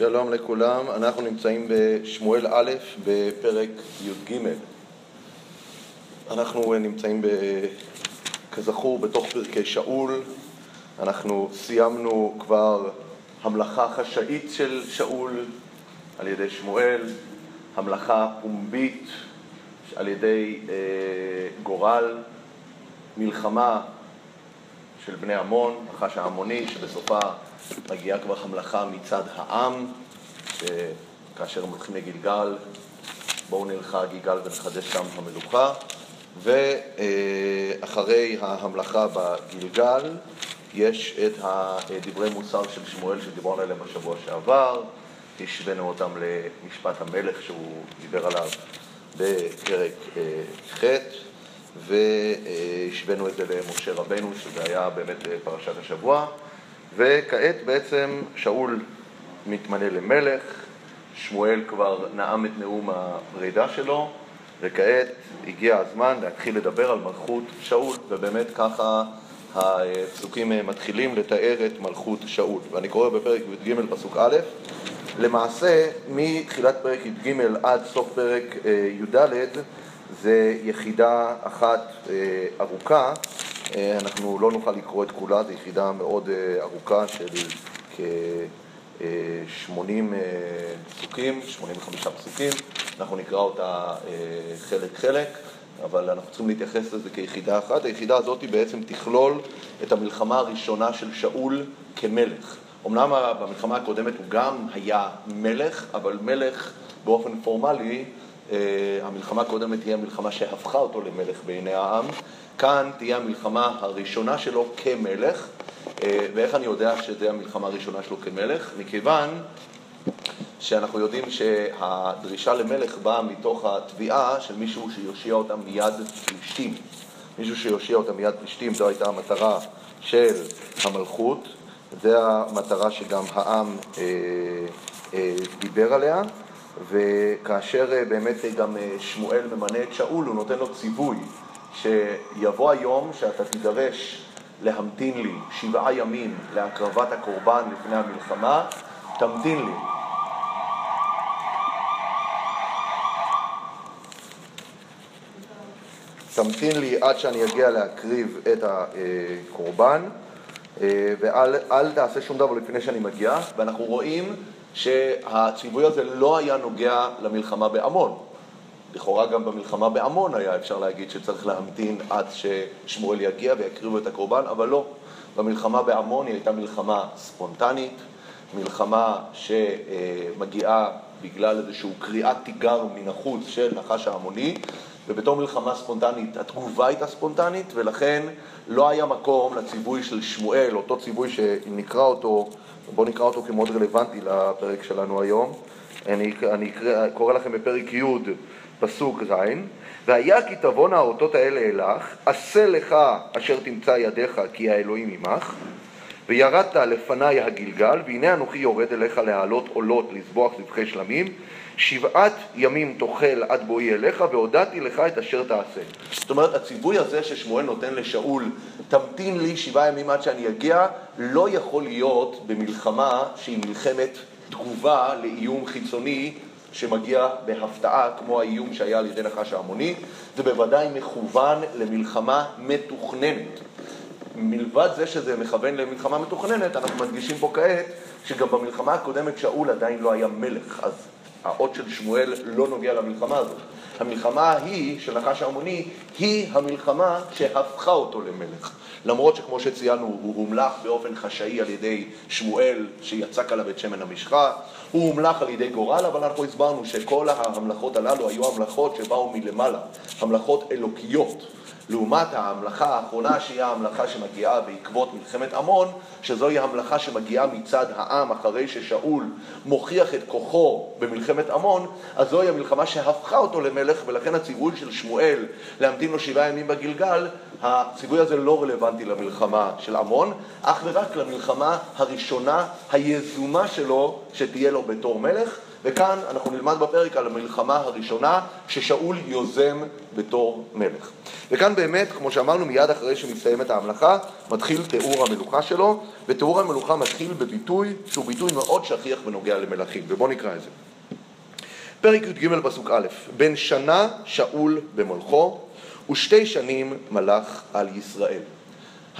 שלום לכולם, אנחנו נמצאים בשמואל א' בפרק י"ג. אנחנו נמצאים, ב... כזכור, בתוך פרקי שאול. אנחנו סיימנו כבר המלאכה חשאית של שאול על ידי שמואל, המלאכה פומבית על ידי אה, גורל, מלחמה של בני עמון, נחש העמוני, שבסופה מגיעה כבר המלאכה מצד העם, שכאשר הם הולכים לגלגל, בואו נלכה גיגל ונחדש שם המלוכה, ואחרי ההמלכה בגלגל יש את דברי מוסר של שמואל שדיברנו עליהם בשבוע שעבר, השווינו אותם למשפט המלך שהוא דיבר עליו בפרק אה, ח' והשווינו את זה למשה רבנו, שזה היה באמת פרשת השבוע. וכעת בעצם שאול מתמנה למלך, שמואל כבר נאם את נאום הפרידה שלו, וכעת הגיע הזמן להתחיל לדבר על מלכות שאול, ובאמת ככה הפסוקים מתחילים לתאר את מלכות שאול. ואני קורא בפרק י"ג פסוק א', למעשה מתחילת פרק י"ג עד סוף פרק אה, י"ד זה יחידה אחת אה, ארוכה אה, אנחנו לא נוכל לקרוא את כולה, זו יחידה מאוד אה, ארוכה של כ-80 אה, פסוקים, 85 פסוקים, אנחנו נקרא אותה חלק-חלק, אבל אנחנו צריכים להתייחס לזה כיחידה אחת. היחידה הזאת בעצם תכלול את המלחמה הראשונה של שאול כמלך. אמנם במלחמה הקודמת הוא גם היה מלך, אבל מלך באופן פורמלי, המלחמה הקודמת היא המלחמה שהפכה אותו למלך בעיני העם, כאן תהיה המלחמה הראשונה שלו כמלך, אה, ואיך אני יודע שזו המלחמה הראשונה שלו כמלך? מכיוון שאנחנו יודעים שהדרישה למלך באה מתוך התביעה של מישהו שיושיע אותם מיד פלישתים. מישהו שיושיע אותם מיד פלישתים, זו הייתה המטרה של המלכות, זו המטרה שגם העם אה, אה, דיבר עליה, וכאשר אה, באמת גם אה, שמואל ממנה את שאול, הוא נותן לו ציווי שיבוא היום שאתה תידרש להמתין לי שבעה ימים להקרבת הקורבן לפני המלחמה, תמתין לי. תמתין לי עד שאני אגיע להקריב את הקורבן, אה, ואל תעשה שום דבר לפני שאני מגיע, ואנחנו רואים שהציווי הזה לא היה נוגע למלחמה בעמון. לכאורה גם במלחמה בעמון היה אפשר להגיד שצריך להמתין עד ששמואל יגיע ויקריבו את הקורבן, אבל לא. במלחמה בעמון היא הייתה מלחמה ספונטנית, מלחמה שמגיעה בגלל איזושהי קריאת תיגר מן החוץ של נחש העמוני, ובתור מלחמה ספונטנית התגובה הייתה ספונטנית, ולכן לא היה מקום לציווי של שמואל, אותו ציווי שנקרא אותו, בואו נקרא אותו כמאוד רלוונטי לפרק שלנו היום. אני, אני קורא לכם בפרק י' פסוק ז', והיה כי תבואנה האותות האלה אלך, עשה לך אשר תמצא ידיך כי האלוהים עמך, וירדת לפניי הגלגל, והנה אנוכי יורד אליך להעלות עולות, לזבוח זבחי שלמים, שבעת ימים תאכל עד בואי אליך, והודעתי לך את אשר תעשה. זאת אומרת, הציווי הזה ששמואל נותן לשאול, תמתין לי שבעה ימים עד שאני אגיע, לא יכול להיות במלחמה שהיא מלחמת תגובה לאיום חיצוני שמגיע בהפתעה כמו האיום שהיה על ידי נחש ההמוני, זה בוודאי מכוון למלחמה מתוכננת. מלבד זה שזה מכוון למלחמה מתוכננת, אנחנו מדגישים פה כעת שגם במלחמה הקודמת שאול עדיין לא היה מלך, אז האות של שמואל לא נוגע למלחמה הזאת. המלחמה ההיא של נחש ההמוני היא המלחמה שהפכה אותו למלך. למרות שכמו שציינו, הוא הומלך באופן חשאי על ידי שמואל שיצק עליו את שמן המשחה, הוא הומלך על ידי גורל, אבל אנחנו הסברנו שכל ההמלכות הללו היו המלכות שבאו מלמעלה, המלכות אלוקיות. לעומת ההמלכה האחרונה שהיא ההמלכה שמגיעה בעקבות מלחמת עמון, שזוהי המלכה שמגיעה מצד העם אחרי ששאול מוכיח את כוחו במלחמת עמון, אז זוהי המלחמה שהפכה אותו למלך מלך, ולכן הציווי של שמואל להמתין לו שבעה ימים בגלגל, הציווי הזה לא רלוונטי למלחמה של עמון, אך ורק למלחמה הראשונה היזומה שלו שתהיה לו בתור מלך, וכאן אנחנו נלמד בפרק על המלחמה הראשונה ששאול יוזם בתור מלך. וכאן באמת, כמו שאמרנו, מיד אחרי שמסתיימת ההמלכה, מתחיל תיאור המלוכה שלו, ותיאור המלוכה מתחיל בביטוי שהוא ביטוי מאוד שכיח בנוגע למלכים, ובואו נקרא את זה. פרק י"ג פסוק א', בן שנה שאול במולכו ושתי שנים מלך על ישראל.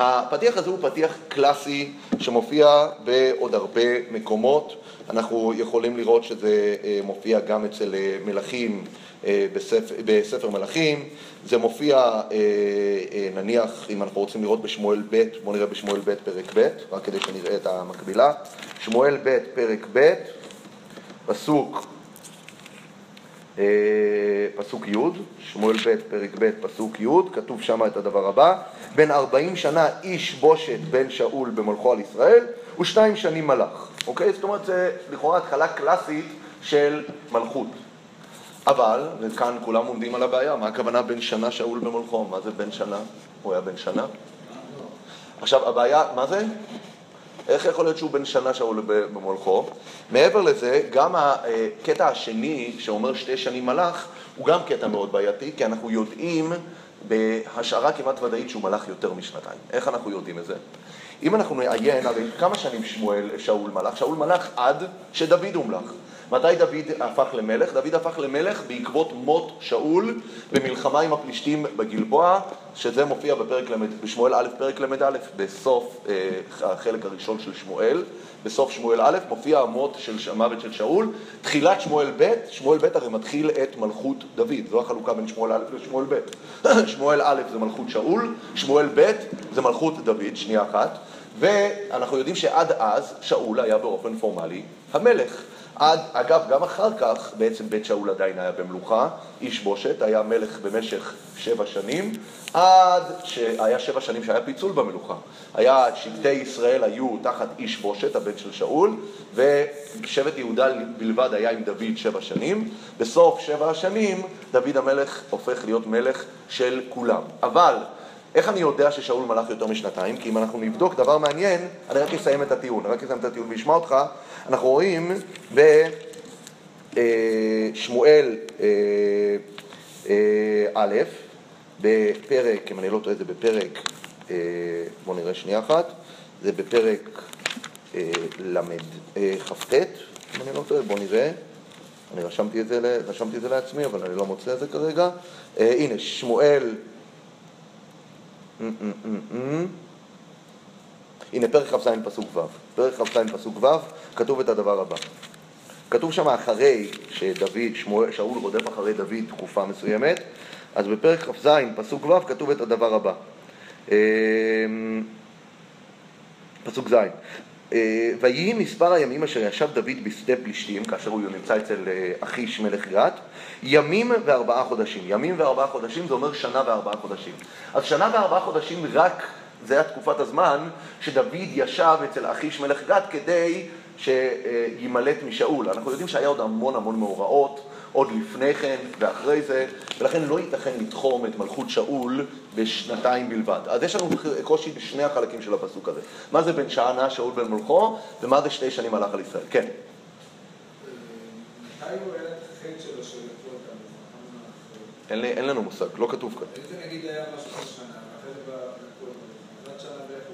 הפתיח הזה הוא פתיח קלאסי שמופיע בעוד הרבה מקומות. אנחנו יכולים לראות שזה אה, מופיע גם אצל אה, מלכים אה, בספר, בספר מלכים, זה מופיע נניח, אם אנחנו רוצים לראות בשמואל ב', בואו נראה בשמואל ב' פרק ב', רק כדי שנראה את המקבילה. שמואל ב' פרק ב', פסוק פסוק י', שמואל ב', פרק ב', פסוק י', כתוב שם את הדבר הבא: בן ארבעים שנה איש בושת בן שאול במולכו על ישראל, ושתיים שנים מלך. אוקיי? זאת אומרת, זה לכאורה התחלה קלאסית של מלכות. אבל, וכאן כולם עומדים על הבעיה, מה הכוונה בן שנה שאול במולכו? מה זה בן שנה? הוא היה בן שנה? עכשיו, הבעיה, מה זה? איך יכול להיות שהוא בן שנה שאול במולכו? מעבר לזה, גם הקטע השני, שאומר שתי שנים מלך, הוא גם קטע מאוד בעייתי, כי אנחנו יודעים בהשערה כמעט ודאית שהוא מלך יותר משנתיים. איך אנחנו יודעים את זה? אם אנחנו נעיין, הרי כמה שנים שמואל, שאול מלך? שאול מלך עד שדוד הומלך. מתי דוד הפך למלך? דוד הפך למלך בעקבות מות שאול במלחמה עם הפלישתים בגלבוע, שזה מופיע בפרק למד, בשמואל א', פרק ל"א, בסוף אה, החלק הראשון של שמואל, בסוף שמואל א', מופיע המות של המוות של שאול. תחילת שמואל ב', שמואל ב' הרי מתחיל את מלכות דוד, זו החלוקה בין שמואל א' לשמואל ב'. שמואל א' זה מלכות שאול, שמואל ב' זה מלכות דוד, שנייה אחת, ואנחנו יודעים שעד אז שאול היה באופן פורמלי המלך. עד, אגב, גם אחר כך, בעצם בית שאול עדיין היה במלוכה, איש בושת, היה מלך במשך שבע שנים, עד שהיה שבע שנים שהיה פיצול במלוכה. היה, שבטי ישראל היו תחת איש בושת, הבן של שאול, ושבט יהודה בלבד היה עם דוד שבע שנים. בסוף שבע השנים, דוד המלך הופך להיות מלך של כולם. אבל איך אני יודע ששאול מלך יותר משנתיים? כי אם אנחנו נבדוק דבר מעניין, אני רק אסיים את הטיעון, רק אסיים את הטיעון ואשמע אותך. אנחנו רואים בשמואל אה, אה, א', בפרק, אם אני לא טועה, זה בפרק, אה, בואו נראה שנייה אחת, זה בפרק לכ"ט, אם אני לא טועה, בואו נראה. אני רשמתי את, זה, רשמתי את זה לעצמי, אבל אני לא מוצא את זה כרגע. הנה, שמואל הנה פרק כ"ז פסוק ו', פרק כ"ז פסוק ו', כתוב את הדבר הבא. כתוב שם אחרי שדוד, שאול רודף אחרי דוד תקופה מסוימת, אז בפרק כ"ז פסוק ו' כתוב את הדבר הבא. אמ, פסוק ז', ויהי מספר הימים אשר ישב דוד בשדה פלישתים, כאשר הוא נמצא אצל אה, אחיש מלך גת, ימים וארבעה חודשים. ימים וארבעה חודשים זה אומר שנה וארבעה חודשים. אז שנה וארבעה חודשים רק, זה היה תקופת הזמן שדוד ישב אצל אחיש מלך גת כדי שימלט משאול. אנחנו יודעים שהיה עוד המון המון מאורעות. עוד לפני כן ואחרי זה, ולכן לא ייתכן לתחום את מלכות שאול בשנתיים בלבד. אז יש לנו קושי בשני החלקים של הפסוק הזה. מה זה בן שנה שאול בן מלכו, ומה זה שתי שנים הלך על ישראל. כן. של אין לנו מושג, לא כתוב כאן. אם זה נגיד היה משהו של שנה, ואחרי זה בעקבות שנה ואיך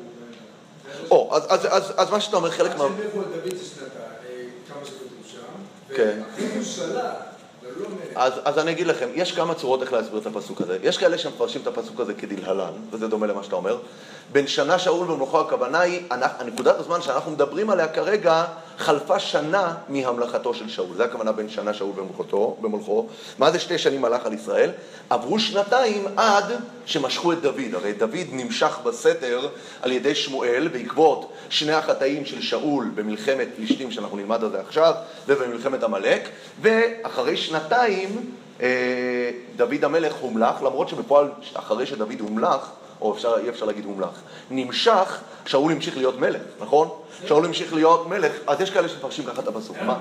הוא... או, אז מה שאתה אומר, חלק מה... עד שהם את דוד זה שנתיים, אה, כמה שכתוב שם, כן. ואחרי הוא שלט. אז, אז אני אגיד לכם, יש כמה צורות איך להסביר את הפסוק הזה. יש כאלה שמפרשים את הפסוק הזה כדלהלן, וזה דומה למה שאתה אומר. בין שנה שאול ומלוכו הכוונה היא, הנקודת הזמן שאנחנו מדברים עליה כרגע, חלפה שנה מהמלכתו של שאול. זה הכוונה בין שנה שאול במלכותו, במולכו. מה זה שתי שנים מלך על ישראל? עברו שנתיים עד שמשכו את דוד. הרי דוד נמשך בסתר על ידי שמואל בעקבות שני החטאים של שאול במלחמת פלישתים, שאנחנו נלמד על זה עכשיו, ובמלחמת עמלק, ואחרי שנתיים אה, דוד המלך הומלך, למרות שבפועל אחרי שדוד הומלך, או אפשר, אי אפשר להגיד הומלך, נמשך, שאול המשיך להיות מלך, נכון? שאול המשיך להיות מלך, אז יש כאלה שמפרשים ככה את הפסוק. מה?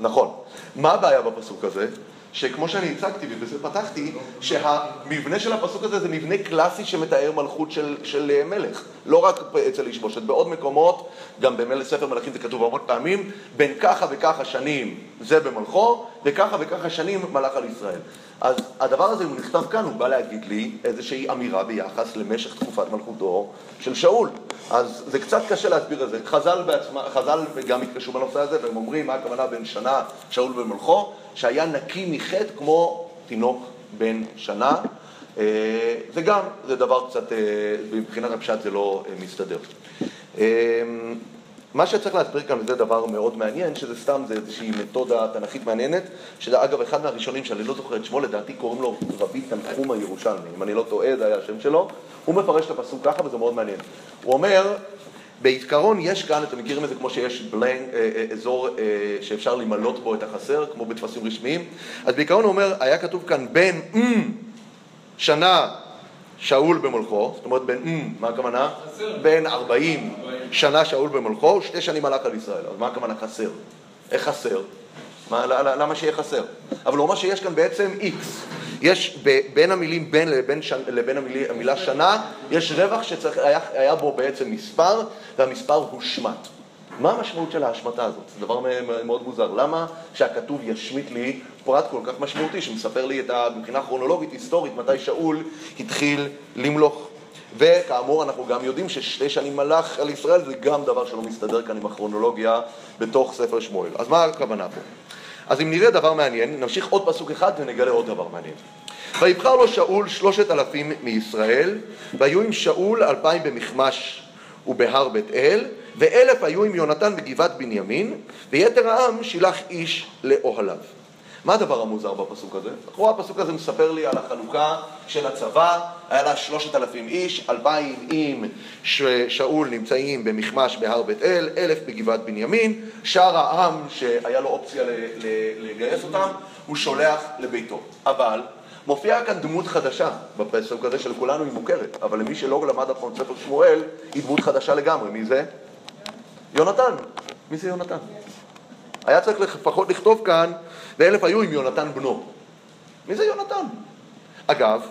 נכון. מה הבעיה בפסוק הזה? שכמו שאני הצגתי ובזה פתחתי, שהמבנה של הפסוק הזה זה מבנה קלאסי שמתאר מלכות של, של מלך. לא רק אצל איש בושת, בעוד מקומות, גם בספר מלכים זה כתוב המון פעמים, בין ככה וככה שנים זה במלכו, וככה וככה שנים מלך על ישראל. אז הדבר הזה, הוא נכתב כאן, הוא בא להגיד לי איזושהי אמירה ביחס למשך תקופת מלכותו של שאול. אז זה קצת קשה להסביר את זה. חז"ל בעצמם, חז"ל גם התקשרו בנושא הזה, והם אומרים מה הכוונה בין שנה שאול במלכו, שהיה נקי מחטא כמו תינוק בן שנה. אה, זה גם, זה דבר קצת, אה, מבחינת הפשט זה לא אה, מסתדר. מה שצריך להסביר כאן, וזה דבר מאוד מעניין, שזה סתם, זה איזושהי מתודה תנכית מעניינת, שזה אגב אחד מהראשונים שאני לא זוכר את שמו, לדעתי קוראים לו רבי תנחום הירושלמי, אם אני לא טועה, זה היה השם שלו, הוא מפרש את הפסוק ככה וזה מאוד מעניין. הוא אומר, בעיקרון יש כאן, אתם מכירים את זה כמו שיש בלנק, אה, אה, אזור אה, שאפשר למלות בו את החסר, כמו בטפסים רשמיים, אז בעיקרון הוא אומר, היה כתוב כאן בין mm, שנה שאול במולכו, זאת אומרת בין, מה הכוונה? בין 40 שנה שאול במולכו, שתי שנים הלך על ישראל. אז מה הכוונה חסר? איך חסר? מה, למה שיהיה חסר? אבל הוא אומר שיש כאן בעצם איקס. יש בין המילים בין לבין, ש... לבין המילה, המילה שנה, יש רווח שהיה בו בעצם מספר, והמספר הושמט. מה המשמעות של ההשמטה הזאת? זה דבר מאוד מוזר. למה שהכתוב ישמיט לי פרט כל כך משמעותי, שמספר לי את ה... מבחינה כרונולוגית, היסטורית, מתי שאול התחיל למלוך? וכאמור, אנחנו גם יודעים ששתי שנים מלך על ישראל זה גם דבר שלא מסתדר כאן עם הכרונולוגיה בתוך ספר שמואל. אז מה הכוונה פה? אז אם נראה דבר מעניין, נמשיך עוד פסוק אחד ונגלה עוד דבר מעניין. ויבחר לו שאול שלושת אלפים מישראל, והיו עם שאול אלפיים במכמש ובהר בית אל, ואלף היו עם יונתן בגבעת בנימין, ויתר העם שילח איש לאוהליו. מה הדבר המוזר בפסוק הזה? לכאורה הפסוק הזה מספר לי על החלוקה של הצבא, היה לה שלושת אלפים איש, אלפיים עם שאול נמצאים במכמש בהר בית אל, אלף בגבעת בנימין, שאר העם שהיה לו אופציה לגייס אותם, הוא שולח לביתו. אבל מופיעה כאן דמות חדשה בפסוק הזה שלכולנו היא מוכרת, אבל למי שלא למד אף פעם ספר שמואל, היא דמות חדשה לגמרי. מי זה? יונתן. מי זה יונתן? היה צריך לפחות לכתוב כאן, ואלף היו עם יונתן בנו. מי זה יונתן? אגב,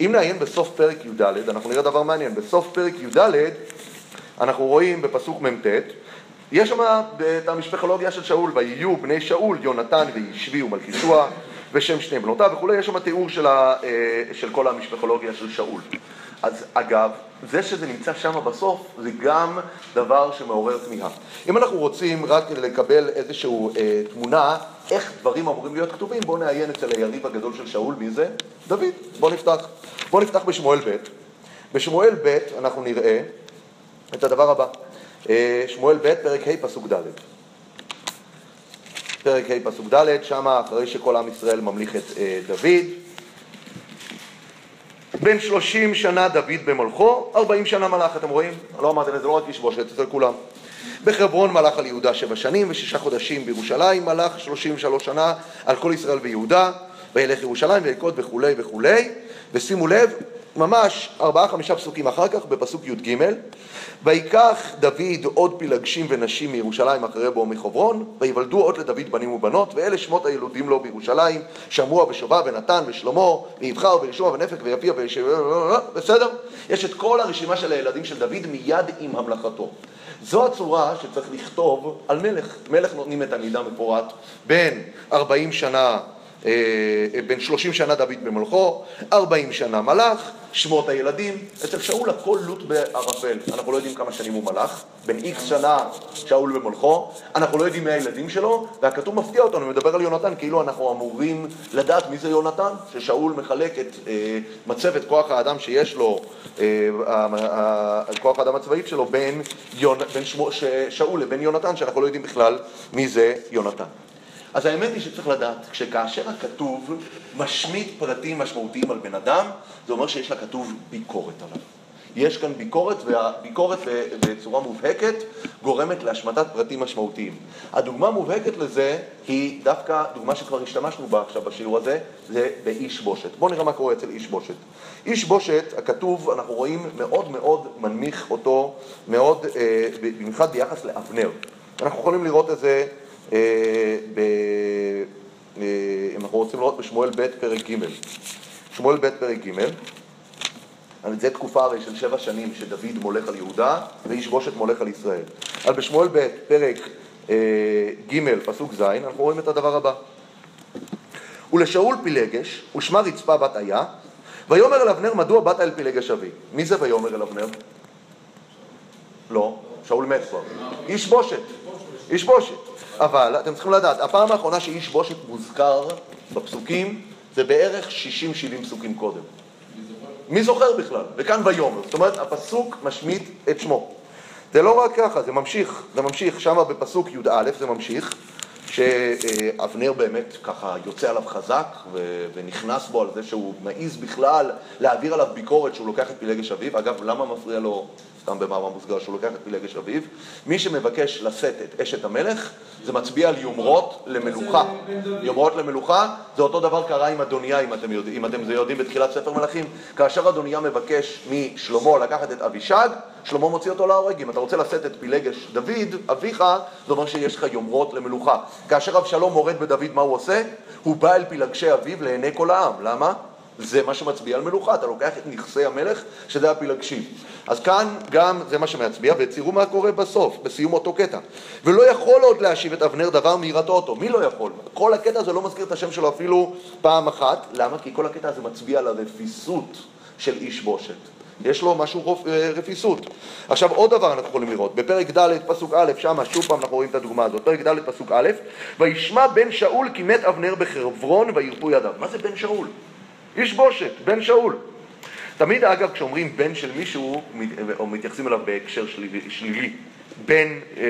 אם נעיין בסוף פרק י"ד, אנחנו נראה דבר מעניין. בסוף פרק י"ד אנחנו רואים בפסוק מ"ט, יש שם את המשפחולוגיה של שאול, ויהיו בני שאול, יונתן וישבי ומלכישוע, ושם שני בנותיו וכולי, יש שם תיאור של, ה, אה, של כל המשפחולוגיה של שאול. אז אגב, זה שזה נמצא שם בסוף, זה גם דבר שמעורר תמיהה. אם אנחנו רוצים רק לקבל איזושהי אה, תמונה איך דברים אמורים להיות כתובים, בואו נעיין אצל היריב הגדול של שאול, מי זה? דוד. בואו נפתח. בואו נפתח בשמואל ב'. בשמואל ב' אנחנו נראה את הדבר הבא. אה, שמואל ב', פרק ה', פסוק ד'. פרק ה', פסוק ד', שמה אחרי שכל עם ישראל ממליך את אה, דוד. בן שלושים שנה דוד במלכו, ארבעים שנה מלך, אתם רואים? לא אמרתי לזה, לא רק איש בושת, אצל כולם. בחברון מלך על יהודה שבע שנים ושישה חודשים בירושלים מלך שלושים ושלוש שנה על כל ישראל ויהודה וילך ירושלים וילכוד וכולי וכולי ושימו לב, ממש ארבעה חמישה פסוקים אחר כך בפסוק י"ג ויקח דוד עוד פלגשים ונשים מירושלים אחרי בואו מחברון ויוולדו עוד לדוד בנים ובנות ואלה שמות הילודים לו בירושלים שמוע ושובע ונתן ושלמה ויבחר וישוע ונפק ויפיע וישב... בסדר? יש את כל הרשימה של הילדים של דוד מיד עם המלכתו זו הצורה שצריך לכתוב על מלך. מלך נותנים את המידע מפורט בין 40 שנה אה, בין 30 שנה דוד במלכו, 40 שנה מלך, שמות הילדים. אצל שאול הכל לוט בערפל. אנחנו לא יודעים כמה שנים הוא מלך, בין איקס שנה שאול במלכו, אנחנו לא יודעים מי הילדים שלו, והכתוב מפתיע אותנו, מדבר על יונתן, כאילו אנחנו אמורים לדעת מי זה יונתן, ששאול מחלק את אה, מצבת כוח האדם שיש לו, אה, כוח האדם הצבאית שלו, בין, יונ... בין שמו... שאול לבין יונתן, שאנחנו לא יודעים בכלל מי זה יונתן. אז האמת היא שצריך לדעת, שכאשר הכתוב משמיט פרטים משמעותיים על בן אדם, זה אומר שיש לכתוב ביקורת עליו. יש כאן ביקורת, והביקורת בצורה מובהקת גורמת להשמטת פרטים משמעותיים. הדוגמה מובהקת לזה היא דווקא דוגמה שכבר השתמשנו בה עכשיו בשיעור הזה, זה באיש בושת. בואו נראה מה קורה אצל איש בושת. איש בושת, הכתוב, אנחנו רואים מאוד מאוד מנמיך אותו, מאוד, אה, במיוחד ביחס לאבנר. אנחנו יכולים לראות את זה אם אנחנו רוצים לראות בשמואל ב' פרק ג'. שמואל ב' פרק ג', זה תקופה הרי של שבע שנים שדוד מולך על יהודה ואיש בושת מולך על ישראל. אבל בשמואל ב' פרק אה, ג' פסוק ז', אנחנו רואים את הדבר הבא. ולשאול פילגש, ושמה רצפה בת איה, ויאמר אל אבנר מדוע באת אל פילגש אבי? מי זה ויאמר אל אבנר? לא, שאול מת כבר. איש בושת, איש בושת. אבל אתם צריכים לדעת, הפעם האחרונה שאיש בושת מוזכר בפסוקים זה בערך 60-70 פסוקים קודם. מי זוכר בכלל? וכאן ויאמר. זאת אומרת, הפסוק משמיט את שמו. זה לא רק ככה, זה ממשיך, זה ממשיך, שם בפסוק י"א זה ממשיך, שאבנר באמת ככה יוצא עליו חזק ו- ונכנס בו על זה שהוא מעז בכלל להעביר עליו ביקורת שהוא לוקח את פילגש אביו. אגב, למה מפריע לו סתם במאמר מוסגר, שהוא לוקח את פילגש אביו. מי שמבקש לשאת את אשת המלך, זה מצביע על יומרות למלוכה. יומרות למלוכה, זה אותו דבר קרה עם אדוניה, אם אתם יודעים, אם אתם יודעים בתחילת ספר מלכים. כאשר אדוניה מבקש משלמה לקחת את אבישג, שלמה מוציא אותו להורג. אם אתה רוצה לשאת את פילגש דוד, אביך, זה אומר שיש לך יומרות למלוכה. כאשר אבשלום מורד בדוד, מה הוא עושה? הוא בא אל פילגשי אביו לעיני כל העם. למה? זה מה שמצביע על מלוכה, אתה לוקח את נכסי המלך, שזה הפילגשים. אז כאן גם זה מה שמצביע, ותראו מה קורה בסוף, בסיום אותו קטע. ולא יכול עוד להשיב את אבנר דבר מיראתו אותו. מי לא יכול? כל הקטע הזה לא מזכיר את השם שלו אפילו פעם אחת. למה? כי כל הקטע הזה מצביע על הרפיסות של איש בושת. יש לו משהו רופ, אה, רפיסות. עכשיו עוד דבר אנחנו יכולים לראות, בפרק ד' פסוק א', שם שוב פעם אנחנו רואים את הדוגמה הזאת, פרק ד' פסוק א', וישמע בן שאול כי מת אבנר בחברון וירפו ידיו. מה זה בן שאול? איש בושת, בן שאול. תמיד אגב כשאומרים בן של מישהו, או מתייחסים אליו בהקשר שלילי, שלילי. בן, אה,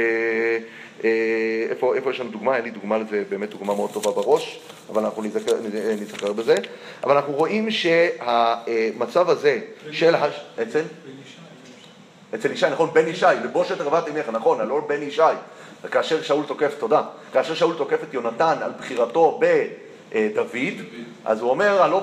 אה, איפה, איפה יש לנו דוגמה? אין לי דוגמה לזה, באמת דוגמה מאוד טובה בראש, אבל אנחנו נזכר, נזכר בזה. אבל אנחנו רואים שהמצב הזה של... הש... אצל? אצל ישי, נכון, בן ישי, לבושת ערוות אמך, נכון, הלא בן ישי. כאשר שאול תוקף, תודה, כאשר שאול תוקף את יונתן על בחירתו ב... אה, דוד, אז הוא אומר, הלא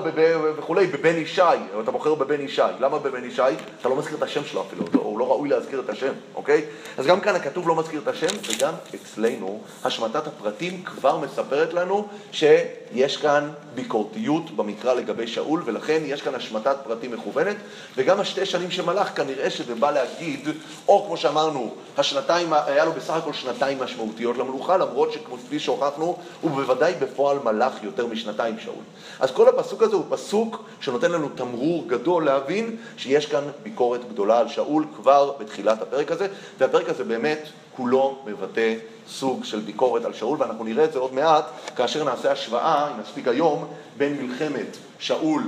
וכולי, בבן ישי, אתה בוחר בבן ישי. למה בבן ישי? אתה לא מזכיר את השם שלו אפילו, הוא לא ראוי להזכיר את השם, אוקיי? אז גם כאן הכתוב לא מזכיר את השם, וגם אצלנו השמטת הפרטים כבר מספרת לנו שיש כאן ביקורתיות במקרא לגבי שאול, ולכן יש כאן השמטת פרטים מכוונת, וגם השתי שנים שמלך כנראה שזה בא להגיד, או כמו שאמרנו, השנתיים, היה לו בסך הכל שנתיים משמעותיות למלוכה, למרות שכפי שהוכחנו, הוא בוודאי בפועל מלך יותר משנתיים שאול. אז כל הפסוק הזה הוא פסוק שנותן לנו תמרור גדול להבין שיש כאן ביקורת גדולה על שאול כבר בתחילת הפרק הזה, והפרק הזה באמת כולו מבטא סוג של ביקורת על שאול, ואנחנו נראה את זה עוד מעט כאשר נעשה השוואה, אם נספיק היום, בין מלחמת שאול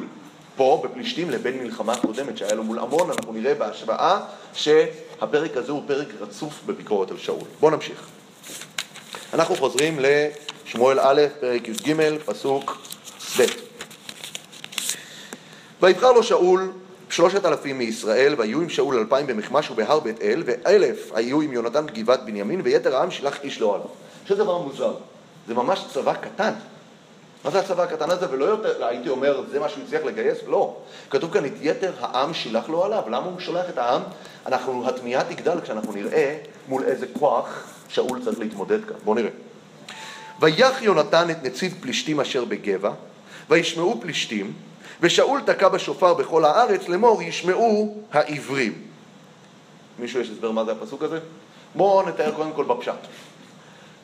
פה בפלישתים לבין מלחמה קודמת שהיה לו מול עמון, אנחנו נראה בהשוואה שהפרק הזה הוא פרק רצוף בביקורת על שאול. בואו נמשיך. אנחנו חוזרים לשמואל א', פרק י"ג, פסוק ב'. ויבחר לו שאול שלושת אלפים מישראל, והיו עם שאול אלפיים במחמש ובהר בית אל, ואלף היו עם יונתן בגבעת בנימין, ויתר העם שלח איש לאוהליו. שזה דבר מוזר. זה ממש צבא קטן. מה זה הצבא הקטן הזה? ולא יותר, הייתי אומר, זה מה שהוא הצליח לגייס? לא. כתוב כאן, את יתר העם שילח לו עליו. למה הוא שולח את העם? אנחנו, התמיהה תגדל כשאנחנו נראה מול איזה כוח שאול צריך להתמודד כאן. בואו נראה. ויח יונתן את נציב פלישתים אשר בגבע, וישמעו פלישתים, ושאול תקע בשופר בכל הארץ לאמור ישמעו העברים. מישהו יש הסבר מה זה הפסוק הזה? בואו נתאר קודם כל בפשט.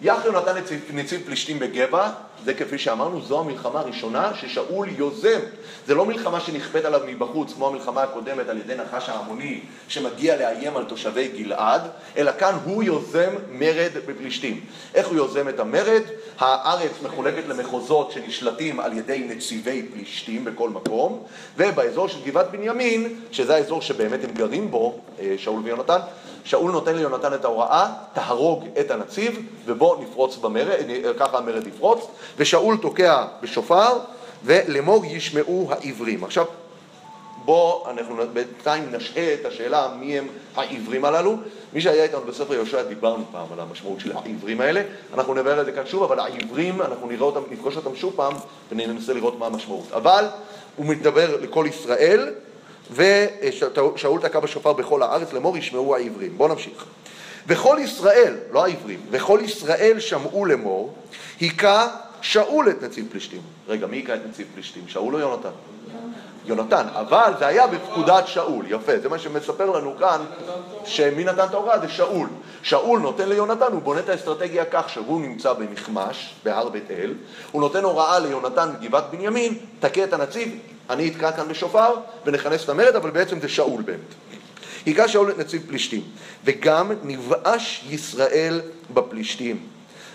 יח יונתן נציב, נציב פלישתים בגבע, זה כפי שאמרנו, זו המלחמה הראשונה ששאול יוזם. זה לא מלחמה שנכפית עליו מבחוץ, כמו המלחמה הקודמת על ידי נחש העמוני שמגיע לאיים על תושבי גלעד, אלא כאן הוא יוזם מרד בפלישתים. איך הוא יוזם את המרד? הארץ מחולקת למחוזות שנשלטים על ידי נציבי פלישתים בכל מקום, ובאזור של גבעת בנימין, שזה האזור שבאמת הם גרים בו, אה, שאול ויונתן, שאול נותן ליונתן את ההוראה, תהרוג את הנציב ובוא נפרוץ במרד, ככה המרד יפרוץ, ושאול תוקע בשופר ולאמור ישמעו העברים. עכשיו בואו אנחנו בינתיים נשהה את השאלה מי הם העברים הללו. מי שהיה איתנו בספר יהושע דיברנו פעם על המשמעות של העברים האלה, אנחנו נדבר על זה כאן שוב, אבל העברים, אנחנו נראה אותם, נפגוש אותם שוב פעם וננסה לראות מה המשמעות. אבל הוא מדבר לכל ישראל ושאול תקע בשופר בכל הארץ לאמור ישמעו העברים. בואו נמשיך. וכל ישראל, לא העברים, וכל ישראל שמעו לאמור, היכה שאול את נציב פלישתים. רגע, מי יקרא את נציב פלישתים? שאול או יונתן? יונתן, אבל זה היה בפקודת שאול, יפה, זה מה שמספר לנו כאן, שמי נתן את ההוראה? זה שאול. שאול נותן ליונתן, הוא בונה את האסטרטגיה כך שהוא נמצא במכמש, בהר בית אל, הוא נותן הוראה ליונתן בגבעת בנימין, תכה את הנציב, אני אתקע כאן בשופר ונכנס את המרד, אבל בעצם זה שאול באמת. היכה שאול את נציב פלישתים, וגם נבאש ישראל בפלישתים,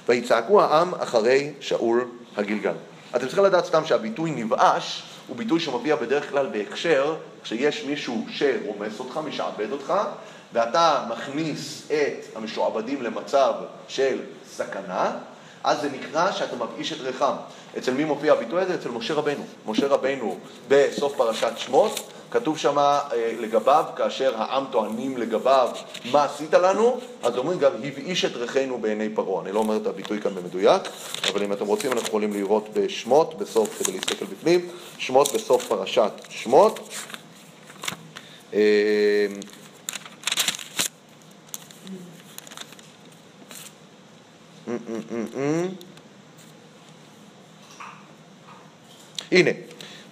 ויצעקו העם אחרי שאול הגלגל. אתם צריכים לדעת סתם שהביטוי נבאש הוא ביטוי שמופיע בדרך כלל בהקשר שיש מישהו שרומס אותך, משעבד אותך, ואתה מכניס את המשועבדים למצב של סכנה, אז זה נקרא שאתה מבאיש את ריחם. אצל מי מופיע הביטוי הזה? אצל משה רבנו. משה רבנו בסוף פרשת שמות, כתוב שם אה, לגביו, כאשר העם טוענים לגביו, מה עשית לנו? אז אומרים גם, הבאיש את ריחנו בעיני פרעה. אני לא אומר את הביטוי כאן במדויק, אבל אם אתם רוצים, אנחנו יכולים לראות בשמות, בסוף, כדי להסתכל בפנים, שמות בסוף פרשת שמות. אה, הנה,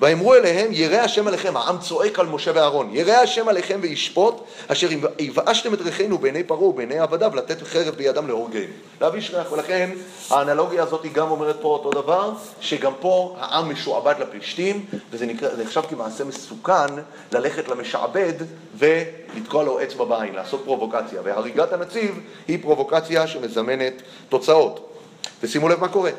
ויאמרו אליהם, ירא השם עליכם, העם צועק על משה ואהרון, ירא השם עליכם וישפוט, אשר יבאשתם את ריחנו בעיני פרעה ובעיני עבדיו, לתת חרב בידם להורגנו. להביש ריח, ולכן האנלוגיה הזאת היא גם אומרת פה אותו דבר, שגם פה העם משועבד לפלישתים, וזה נחשב כמעשה מסוכן ללכת למשעבד ולתקוע לו אצבע בעין, לעשות פרובוקציה, והריגת הנציב היא פרובוקציה שמזמנת תוצאות. ושימו לב מה קורה.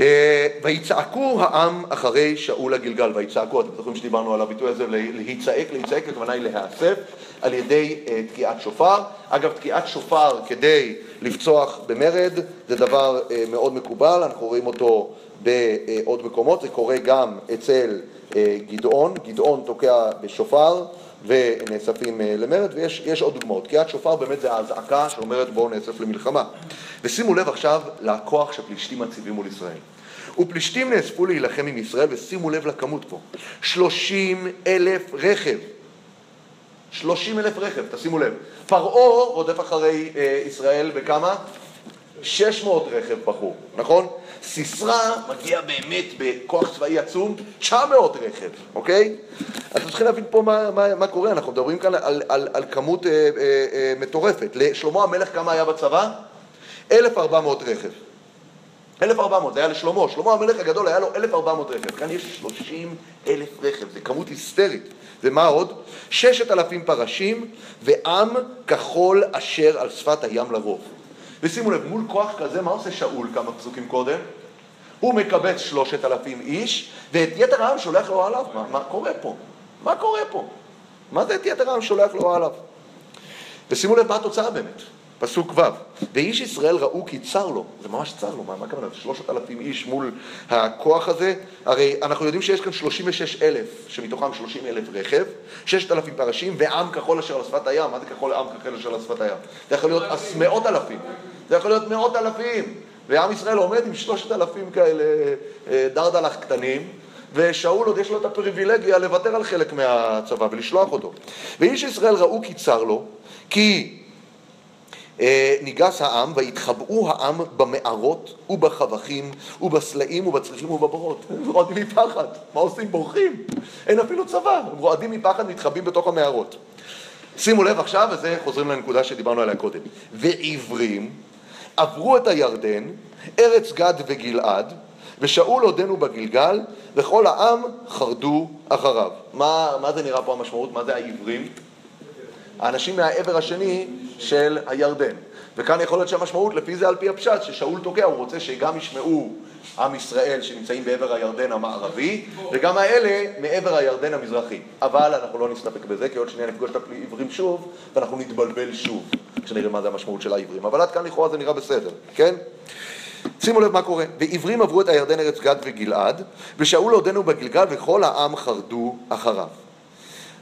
אה, ויצעקו העם אחרי שאול הגלגל, ויצעקו, אתם זוכרים שדיברנו על הביטוי הזה, להיצעק, להיצעק, הכוונה היא להיאסף על ידי uh, תקיעת שופר. אגב, תקיעת שופר כדי לפצוח במרד זה דבר uh, מאוד מקובל, אנחנו רואים אותו בעוד מקומות, זה קורה גם אצל גדעון, גדעון תוקע בשופר ונאספים למרד, ויש עוד דוגמאות. תקיעת שופר באמת זה האזעקה שאומרת בואו נאסף למלחמה. ושימו לב עכשיו לכוח שפלישתים מציבים מול ישראל. ופלישתים נאספו להילחם עם ישראל, ושימו לב לכמות פה, שלושים אלף רכב. שלושים אלף רכב, תשימו לב. פרעה רודף אחרי אה, ישראל בכמה? שש מאות רכב בחור, נכון? סיסרא מגיע באמת בכוח צבאי עצום, תשע מאות רכב, אוקיי? אתם צריכים להבין פה מה, מה, מה קורה, אנחנו מדברים כאן על, על, על כמות אה, אה, אה, מטורפת. לשלמה המלך כמה היה בצבא? 1,400 רכב. 1,400, זה היה לשלמה. שלמה המלך הגדול היה לו 1,400 רכב. כאן יש 30 אלף רכב, זה כמות היסטרית. ומה עוד? 6,000 פרשים ועם כחול אשר על שפת הים לרוב. ושימו לב, מול כוח כזה, מה עושה שאול כמה פסוקים קודם? הוא מקבץ 3,000 איש, ואת יתר העם שולח לו עליו. מה, מה קורה פה? מה קורה פה? מה זה את יתר העם שולח לו עליו? ושימו לב מה התוצאה באמת. פסוק ו', ואיש ישראל ראו כי צר לו, זה ממש צר לו, מה, מה הכוונה? שלושת אלפים איש מול הכוח הזה, הרי אנחנו יודעים שיש כאן שלושים ושש אלף, שמתוכם שלושים אלף רכב, ששת אלפים פרשים ועם כחול אשר על שפת הים, מה זה כחול עם כחול אשר על שפת הים? זה יכול להיות מאות אלפים, זה יכול להיות מאות אלפים, ועם ישראל עומד עם שלושת אלפים כאלה אה, דרדלח קטנים, ושאול עוד יש לו את הפריבילגיה לוותר על חלק מהצבא ולשלוח אותו. ואיש ישראל ראו כי צר לו, כי ניגס העם ויתחבאו העם במערות ובחבכים ובסלעים ובצריחים ובבורות. הם רועדים מפחד. מה עושים? בורחים. אין אפילו צבא. הם רועדים מפחד, מתחבאים בתוך המערות. שימו לב עכשיו, וזה חוזרים לנקודה שדיברנו עליה קודם. ועברים עברו את הירדן, ארץ גד וגלעד, ושאול עודנו בגלגל, וכל העם חרדו אחריו. מה, מה זה נראה פה המשמעות? מה זה העברים? האנשים מהעבר השני של הירדן. וכאן יכול להיות שהמשמעות, לפי זה על פי הפשט, ששאול תוקע, הוא רוצה שגם ישמעו עם ישראל שנמצאים בעבר הירדן המערבי, וגם האלה מעבר הירדן המזרחי. אבל אנחנו לא נסתפק בזה, כי עוד שנייה נפגוש את העברים שוב, ואנחנו נתבלבל שוב, כשנראה מה זה המשמעות של העברים. אבל עד כאן לכאורה זה נראה בסדר, כן? שימו לב מה קורה. ועברים עברו את הירדן ארץ גד וגלעד, ושאול עודנו בגלגל וכל העם חרדו אחריו.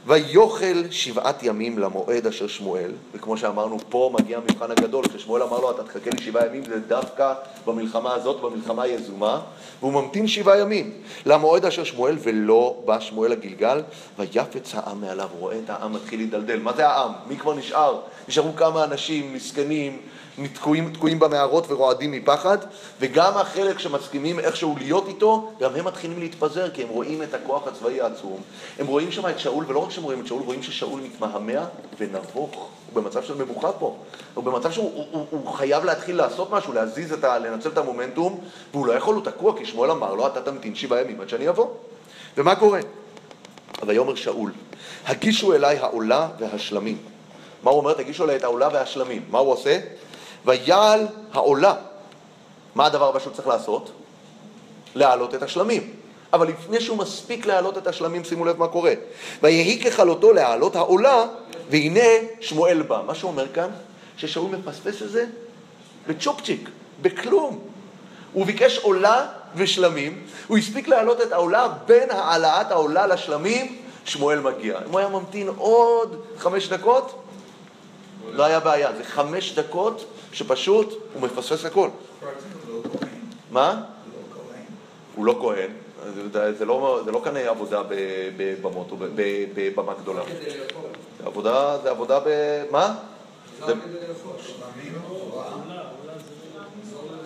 ויוכל שבעת ימים למועד אשר שמואל, וכמו שאמרנו, פה מגיע המבחן הגדול, כששמואל אמר לו, אתה תחכה לי שבעה ימים, זה דווקא במלחמה הזאת, במלחמה היזומה, והוא ממתין שבעה ימים למועד אשר שמואל, ולא בא שמואל לגלגל, ויפץ העם מעליו, רואה את העם מתחיל להידלדל. מה זה העם? מי כבר נשאר? נשארו כמה אנשים מסכנים, תקועים, תקועים במערות ורועדים מפחד, וגם החלק שמסכימים איכשהו להיות איתו, גם הם מתחילים להתפזר, כי הם רואים את הכוח הצבאי העצום. הם רואים שם את שאול, ולא רק שהם רואים את שאול, רואים ששאול מתמהמה ונבוך. הוא במצב של מבוכה פה. הוא במצב שהוא הוא, הוא, הוא חייב להתחיל לעשות משהו, להזיז את ה... לנצל את המומנטום, והוא לא יכול, הוא תקוע, כי שמואל אמר לו, אתה תמתין שבעה ימים עד שאני אבוא. ומה קורה? ויאמר שאול, הגישו אליי העולה והשלמים. מה הוא אומר? תגישו אליי את העולה והשלמים. מה הוא עושה? ויעל העולה. מה הדבר הבא שהוא צריך לעשות? להעלות את השלמים. אבל לפני שהוא מספיק להעלות את השלמים, שימו לב מה קורה. ויהי ככלותו להעלות העולה, והנה שמואל בא. מה שהוא אומר כאן, ששאול מפספס את זה בצ'ופצ'יק, בכלום. הוא ביקש עולה ושלמים, הוא הספיק להעלות את העולה, בין העלאת העולה לשלמים, שמואל מגיע. אם הוא היה ממתין עוד חמש דקות, לא היה בעיה. זה חמש דקות שפשוט הוא מפספס הכל. מה? הוא לא כהן. זה לא, זה לא כאן עבודה בבמות או בבמה גדולה. עבודה, זה עבודה ב... מה?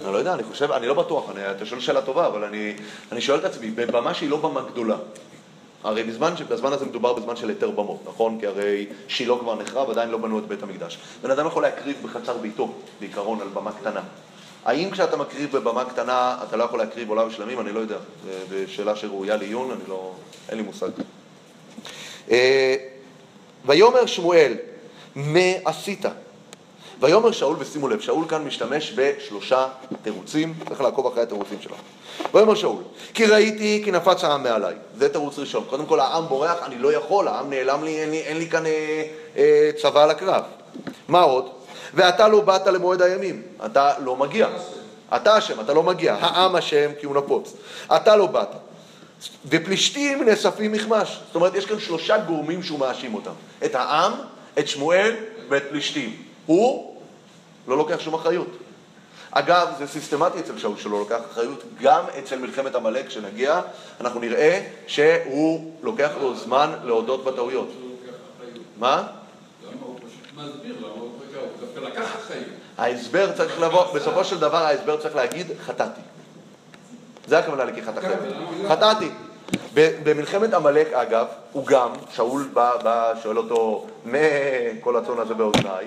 אני לא יודע, אני חושב, אני לא בטוח, אתה שואל שאלה טובה, אבל אני שואל את עצמי, בבמה שהיא לא במה גדולה, הרי בזמן, בזמן הזה מדובר בזמן של היתר במות, נכון? כי הרי שילה כבר נחרב, עדיין לא בנו את בית המקדש. בן אדם יכול להקריב בחצר ביתו, בעיקרון, על במה קטנה. האם כשאתה מקריב בבמה קטנה, אתה לא יכול להקריב עולה ושלמים? אני לא יודע. זו שאלה שראויה לעיון, אני לא... אין לי מושג. אה, ויאמר שמואל, מה עשית? ויאמר שאול, ושימו לב, שאול כאן משתמש בשלושה תירוצים, צריך לעקוב אחרי התירוצים שלו. ויאמר שאול, כי ראיתי כי נפץ העם מעליי. זה תירוץ ראשון. קודם כל העם בורח, אני לא יכול, העם נעלם לי, אין לי, אין לי כאן אה, אה, צבא לקרב. מה עוד? ואתה לא באת למועד הימים, אתה לא מגיע. אתה אשם, אתה לא מגיע. העם אשם כי הוא נפוץ. אתה לא באת. ופלישתים נאספים מכמש. זאת אומרת, יש כאן שלושה גורמים שהוא מאשים אותם. את העם, את שמואל ואת פלישתים. הוא לא לוקח שום אחריות. אגב, זה סיסטמטי אצל שאול שלא לוקח אחריות, גם אצל מלחמת עמלק, כשנגיע, אנחנו נראה שהוא לוקח לו זמן להודות בטעויות. מה? ההסבר צריך לבוא, בסופו של דבר ההסבר צריך להגיד, חטאתי. זה הכוונה לקיחת אחריות. חטאתי. במלחמת עמלק, אגב, הוא גם, שאול בא, שואל אותו, מה כל הצאן הזה באוזניי?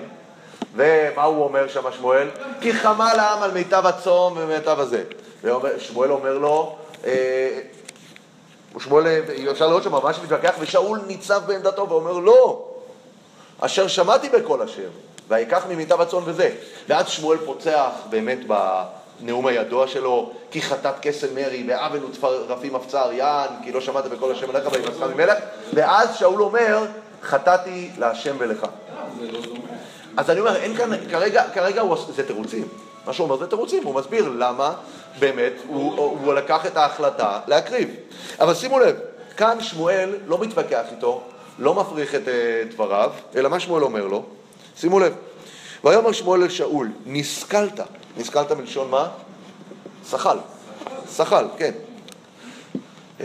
ומה הוא אומר שם שמואל? כי חמל העם על מיטב הצום ומיטב הזה. ושמואל אומר לו, אה, שמואל, אפשר לראות שממש מתווכח, ושאול ניצב בעמדתו ואומר לא, אשר שמעתי בקול השם, ויקח ממיטב הצאן וזה. ואז שמואל פוצח באמת בנאום הידוע שלו, כי חטאת קסם מרי, ועוול וצרפים אפצר יען, כי לא שמעת בקול השם אליך ויבשך ממלך, ואז שאול אומר, חטאתי להשם ולך. אז אני אומר, אין כאן, כרגע, כרגע הוא, זה תירוצים. מה שהוא אומר זה תירוצים, הוא מסביר למה באמת הוא, הוא, הוא לקח את ההחלטה להקריב. אבל שימו לב, כאן שמואל לא מתווכח איתו, לא מפריך את uh, דבריו, אלא מה שמואל אומר לו? שימו לב, ויאמר שמואל אל שאול, נסכלת, נסכלת מלשון מה? שחל, שחל, כן, uh.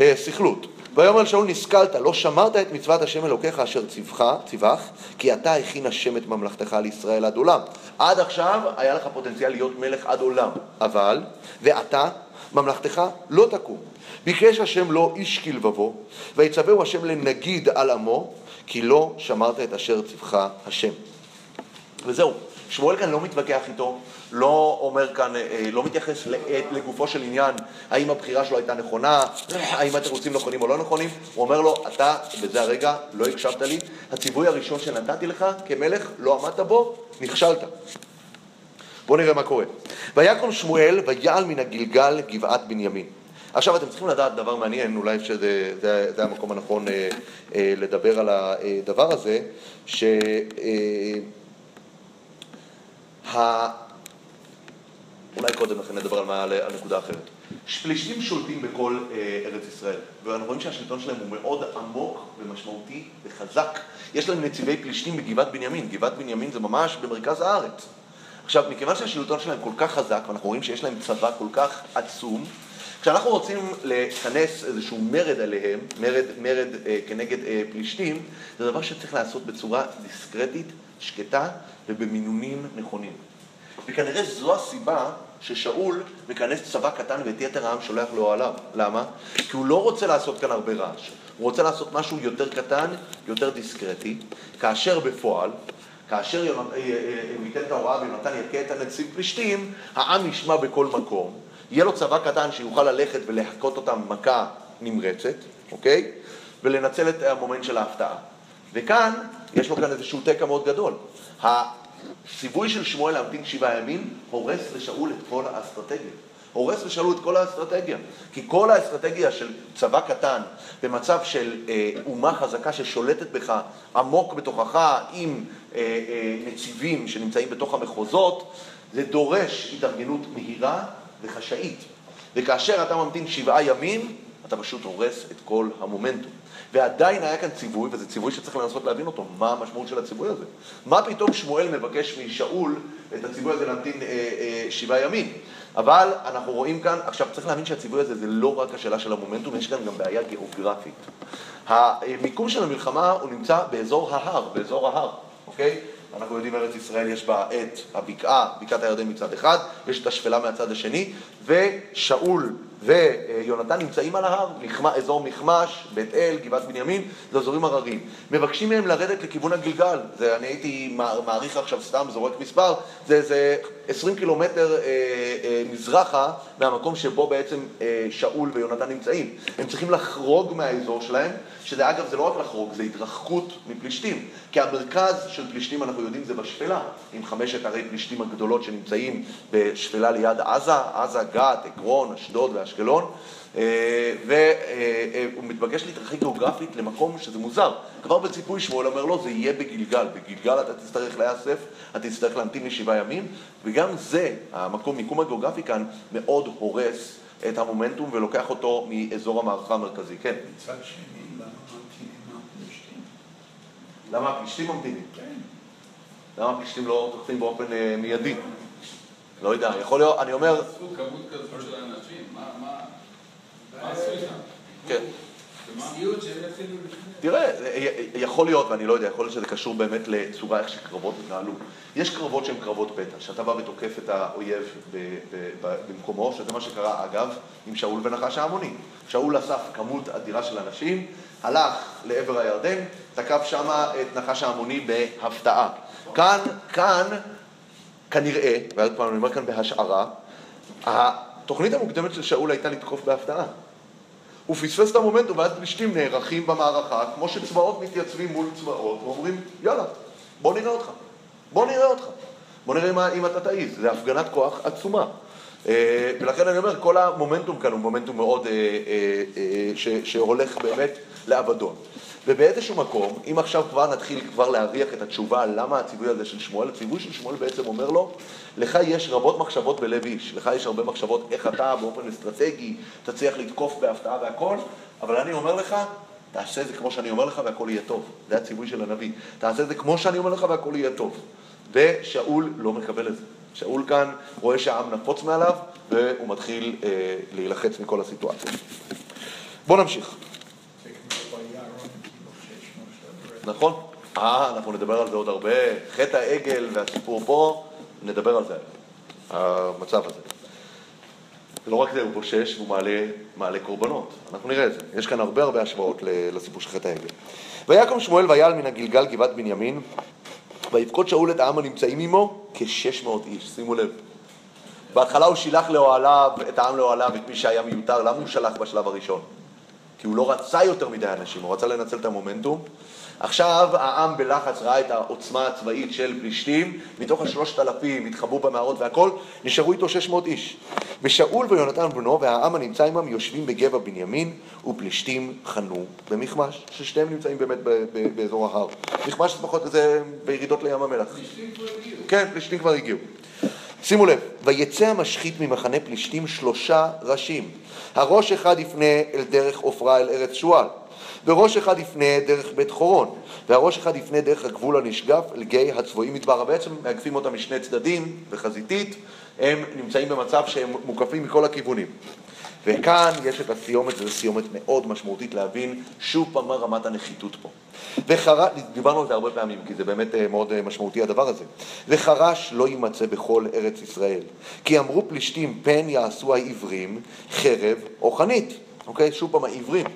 ויאמר שאול נסכלת, לא שמרת את מצוות השם אלוקיך אשר ציווך, ציווך, כי אתה הכין השם את ממלכתך לישראל עד עולם. עד עכשיו היה לך פוטנציאל להיות מלך עד עולם, אבל, ואתה, ממלכתך לא תקום. ביקש השם לו איש כלבבו, ויצווהו השם לנגיד על עמו, כי לא שמרת את אשר ציווך השם. וזהו, שמואל כאן לא מתווכח איתו, לא אומר כאן, אה, לא מתייחס לגופו של עניין, האם הבחירה שלו הייתה נכונה, האם התירוצים נכונים או לא נכונים, הוא אומר לו, אתה בזה הרגע לא הקשבת לי, הציווי הראשון שנתתי לך כמלך, לא עמדת בו, נכשלת. בואו נראה מה קורה. ויקום שמואל ויעל מן הגלגל גבעת בנימין. עכשיו אתם צריכים לדעת דבר מעניין, אולי שזה זה, זה המקום הנכון אה, אה, לדבר על הדבר הזה, ש... אה, אולי קודם לכן נדבר על, מה, על נקודה אחרת. פלישתים שולטים בכל אה, ארץ ישראל, ואנחנו רואים שהשלטון שלהם הוא מאוד עמוק ומשמעותי וחזק. יש להם נציבי פלישתים בגבעת בנימין, גבעת בנימין זה ממש במרכז הארץ. עכשיו, מכיוון שהשלטון שלהם כל כך חזק, ואנחנו רואים שיש להם צבא כל כך עצום, כשאנחנו רוצים לכנס איזשהו מרד עליהם, מרד, מרד אה, כנגד אה, פלישתים, זה דבר שצריך לעשות בצורה דיסקרטית, שקטה ובמינונים נכונים. וכנראה זו הסיבה ששאול מכנס צבא קטן ואת יתר העם שולח לאוהליו. למה? כי הוא לא רוצה לעשות כאן הרבה רעש. הוא רוצה לעשות משהו יותר קטן, יותר דיסקרטי, כאשר בפועל, כאשר יונ... אה, אה, הוא ייתן את ההוראה ויונתן יכה את הנציב פלישתים, העם ישמע בכל מקום, יהיה לו צבא קטן שיוכל ללכת ולהכות אותם מכה נמרצת, אוקיי? ולנצל את המומנט של ההפתעה. וכאן, יש לו כאן איזשהו תקע מאוד גדול. הציווי של שמואל להמתין שבעה ימים הורס לשאול את כל האסטרטגיה. הורס לשאול את כל האסטרטגיה. כי כל האסטרטגיה של צבא קטן במצב של אה, אומה חזקה ששולטת בך עמוק בתוכך עם אה, אה, נציבים שנמצאים בתוך המחוזות, זה דורש התארגנות מהירה וחשאית. וכאשר אתה ממתין שבעה ימים, אתה פשוט הורס את כל המומנטום. ועדיין היה כאן ציווי, וזה ציווי שצריך לנסות להבין אותו, מה המשמעות של הציווי הזה. מה פתאום שמואל מבקש משאול את הציווי הזה להמתין אה, אה, שבעה ימים? אבל אנחנו רואים כאן, עכשיו צריך להבין שהציווי הזה זה לא רק השאלה של המומנטום, יש כאן גם בעיה גיאוגרפית. המיקום של המלחמה הוא נמצא באזור ההר, באזור ההר, אוקיי? אנחנו יודעים ארץ ישראל יש בה את הבקעה, בקעת הירדן מצד אחד, יש את השפלה מהצד השני, ושאול ויונתן נמצאים על ההר, אזור מחמש, בית אל, גבעת בנימין, זה אזורים הרריים. מבקשים מהם לרדת לכיוון הגלגל, זה, אני הייתי מעריך עכשיו סתם, זורק מספר, זה איזה 20 קילומטר אה, אה, מזרחה מהמקום שבו בעצם אה, שאול ויונתן נמצאים. הם צריכים לחרוג מהאזור שלהם, שזה אגב, זה לא רק לחרוג, זה התרחקות מפלישתים. כי המרכז של פלישתים, אנחנו יודעים, זה בשפלה, עם חמשת ערי פלישתים הגדולות שנמצאים בשפלה ליד עזה, עזה, גת, עקרון, אשדוד ואשקלון. אה, והוא מתבקש להתרחק גיאוגרפית למקום שזה מוזר. כבר בציפוי שמואל אומר לו, זה יהיה בגלגל. בגלגל אתה תצטרך להיאסף, אתה תצטרך להמתין לשבעה ימים, וגם זה, המקום, מיקום הגיאוגרפי כאן, מאוד הורס את המומנטום ולוקח אותו מאזור המערכה המרכזי. כן. מצד שני, למה? למה הפלישתים ממתינים? כן. למה הפלישתים לא תוקפים באופן אה, מיידי? לא יודע, יכול להיות, אני אומר... עשו כמות כזאת של אנשים, מה עשו איתם? כן. תראה, יכול להיות, ואני לא יודע, יכול להיות שזה קשור באמת לצורה איך שקרבות התנהלו. יש קרבות שהן קרבות פתע, שאתה בא ותוקף את האויב במקומו, שזה מה שקרה אגב עם שאול ונחש העמוני. שאול אסף כמות אדירה של אנשים, הלך לעבר הירדן, תקף שמה את נחש העמוני בהפתעה. כאן, כאן, כנראה, ועוד פעם אני אומר כאן בהשערה, התוכנית המוקדמת של שאול הייתה לתקוף בהפתעה. הוא פספס את המומנטום, ואז פלישתים נערכים במערכה, כמו שצבאות מתייצבים מול צבאות, ואומרים, יאללה, בוא נראה אותך, בוא נראה אותך, בוא נראה אם, אם אתה תעיז, זה הפגנת כוח עצומה. אה, ולכן אני אומר, כל המומנטום כאן הוא מומנטום מאוד, אה, אה, שהולך באמת לאבדון. ובאיזשהו מקום, אם עכשיו כבר נתחיל כבר להריח את התשובה למה הציווי הזה של שמואל, הציווי של שמואל בעצם אומר לו, לך יש רבות מחשבות בלב איש, לך יש הרבה מחשבות איך אתה באופן אסטרטגי תצליח לתקוף בהפתעה והכל, אבל אני אומר לך, תעשה את זה כמו שאני אומר לך והכל יהיה טוב. זה הציווי של הנביא. תעשה את זה כמו שאני אומר לך והכל יהיה טוב. ושאול לא מקבל את זה. שאול כאן רואה שהעם נפוץ מעליו, והוא מתחיל אה, להילחץ מכל הסיטואציה. בואו נמשיך. זה כמו ביער, כאילו 600 נכון? אה, אנחנו נדבר על זה עוד הרבה. חטא העגל והסיפור פה, נדבר על זה היום, המצב הזה. לא רק זה, הוא בושש והוא מעלה, מעלה קורבנות. אנחנו נראה את זה. יש כאן הרבה הרבה השוואות לסיפור של חטא העגל. ויקום שמואל ויעל מן הגלגל גבעת בנימין, ויפקוד שאול את העם הנמצאים עמו כ-600 איש, שימו לב. בהתחלה הוא שילח לאוהליו, את העם לאוהליו, את מי שהיה מיותר. למה הוא שלח בשלב הראשון? כי הוא לא רצה יותר מדי אנשים, הוא רצה לנצל את המומנטום. עכשיו העם בלחץ ראה את העוצמה הצבאית של פלישתים, מתוך השלושת אלפים התחבאו במערות והכל, נשארו איתו 600 איש. ושאול ויונתן בנו והעם הנמצא עמם יושבים בגבע בנימין, ופלישתים חנו במכמש, ששתיהם נמצאים באמת באזור ההר. מכמש זה פחות זה בירידות לים המלח. פלישתים כבר הגיעו. כן, פלישתים כבר הגיעו. שימו לב, ויצא המשחית ממחנה פלישתים שלושה ראשים. הראש אחד יפנה אל דרך עופרה אל ארץ שועל, וראש אחד יפנה דרך בית חורון, והראש אחד יפנה דרך הגבול הנשגב אל גיא הצבועים מדברה. בעצם מאגפים אותם משני צדדים, בחזיתית, הם נמצאים במצב שהם מוקפים מכל הכיוונים. וכאן יש את הסיומת, וזו סיומת מאוד משמעותית להבין שוב פעם מה רמת הנחיתות פה. וחרש, דיברנו על זה הרבה פעמים, כי זה באמת אה, מאוד אה, משמעותי הדבר הזה. וחרש לא יימצא בכל ארץ ישראל, כי אמרו פלישתים פן יעשו העברים חרב או חנית. אוקיי? שוב פעם העברים.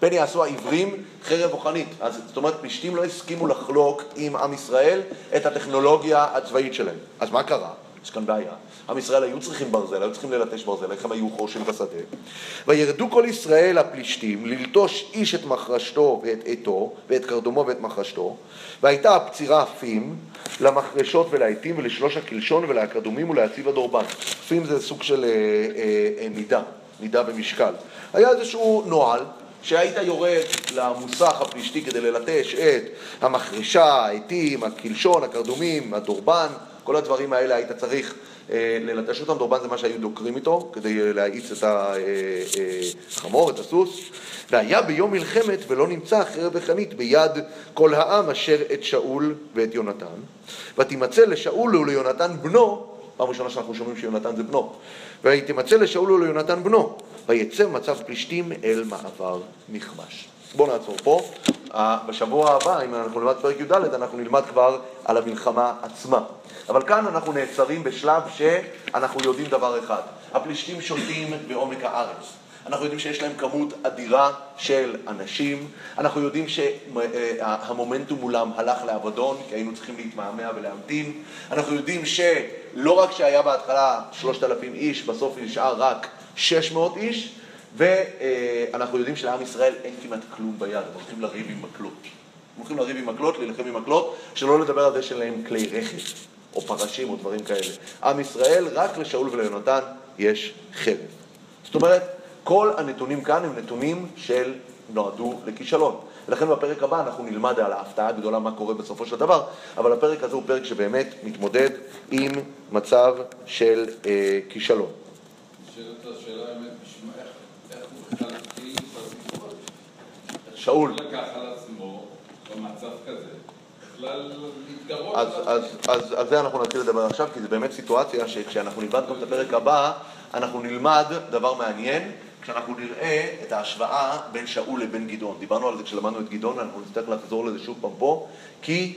פן יעשו העברים חרב או חנית. אז זאת אומרת, פלישתים לא הסכימו לחלוק עם עם ישראל את הטכנולוגיה הצבאית שלהם. אז מה קרה? יש כאן בעיה. עם ישראל היו צריכים ברזל, היו צריכים ללטש ברזל, איך הם היו חורשים בשדה. וירדו כל ישראל הפלישתים ללטוש איש את מחרשתו ואת עטו, ואת קרדומו ואת מחרשתו, והייתה הפצירה פים למחרשות ולעטים ולשלוש הקלשון ולקרדומים ולהציב הדורבן. פים זה סוג של אה, אה, אה, מידה, מידה במשקל. היה איזשהו נוהל שהיית יורד למוסך הפלישתי כדי ללטש את המחרשה, העטים, הקלשון, הקרדומים, הדורבן, כל הדברים האלה היית צריך אה, ללטש אותם, דורבן זה מה שהיו דוקרים איתו, כדי אה, להאיץ את החמור, אה, את הסוס. והיה ביום מלחמת ולא נמצא חרב וחנית ביד כל העם אשר את שאול ואת יונתן. ותימצא לשאול וליונתן בנו, פעם ראשונה שאנחנו שומעים שיונתן זה בנו, ותימצא לשאול וליונתן בנו, ויצא מצב פלישתים אל מעבר מכמש. בואו נעצור פה. בשבוע הבא, אם אנחנו נלמד פרק י"ד, אנחנו נלמד כבר על המלחמה עצמה. אבל כאן אנחנו נעצרים בשלב שאנחנו יודעים דבר אחד. הפלישתים שולטים בעומק הארץ. אנחנו יודעים שיש להם כמות אדירה של אנשים, אנחנו יודעים שהמומנטום מולם הלך לאבדון, כי היינו צריכים להתמהמה ולהמתין, אנחנו יודעים שלא רק שהיה בהתחלה 3,000 איש, בסוף נשאר רק 600 איש, ואנחנו יודעים שלעם ישראל אין כמעט כלום ביד, הם הולכים לריב עם מקלות. הם הולכים לריב עם מקלות, להילחם עם מקלות, שלא לדבר על זה שאין להם כלי רכב, או פרשים, או דברים כאלה. עם ישראל, רק לשאול וליונתן יש חרב. זאת אומרת, כל הנתונים כאן הם נתונים של נועדו לכישלון. ולכן בפרק הבא אנחנו נלמד על ההפתעה הגדולה מה קורה בסופו של דבר, אבל הפרק הזה הוא פרק שבאמת מתמודד עם מצב של אה, כישלון. שאול. לקח על עצמו במצב כזה. אז, אז, אז על זה אנחנו נתחיל לדבר עכשיו, כי זו באמת סיטואציה שכשאנחנו נלמד גם את הפרק הבא, אנחנו נלמד דבר מעניין, כשאנחנו נראה את ההשוואה בין שאול לבין גדעון. דיברנו על זה כשלמדנו את גדעון, ואנחנו נצטרך לחזור לזה שוב פעם פה, כי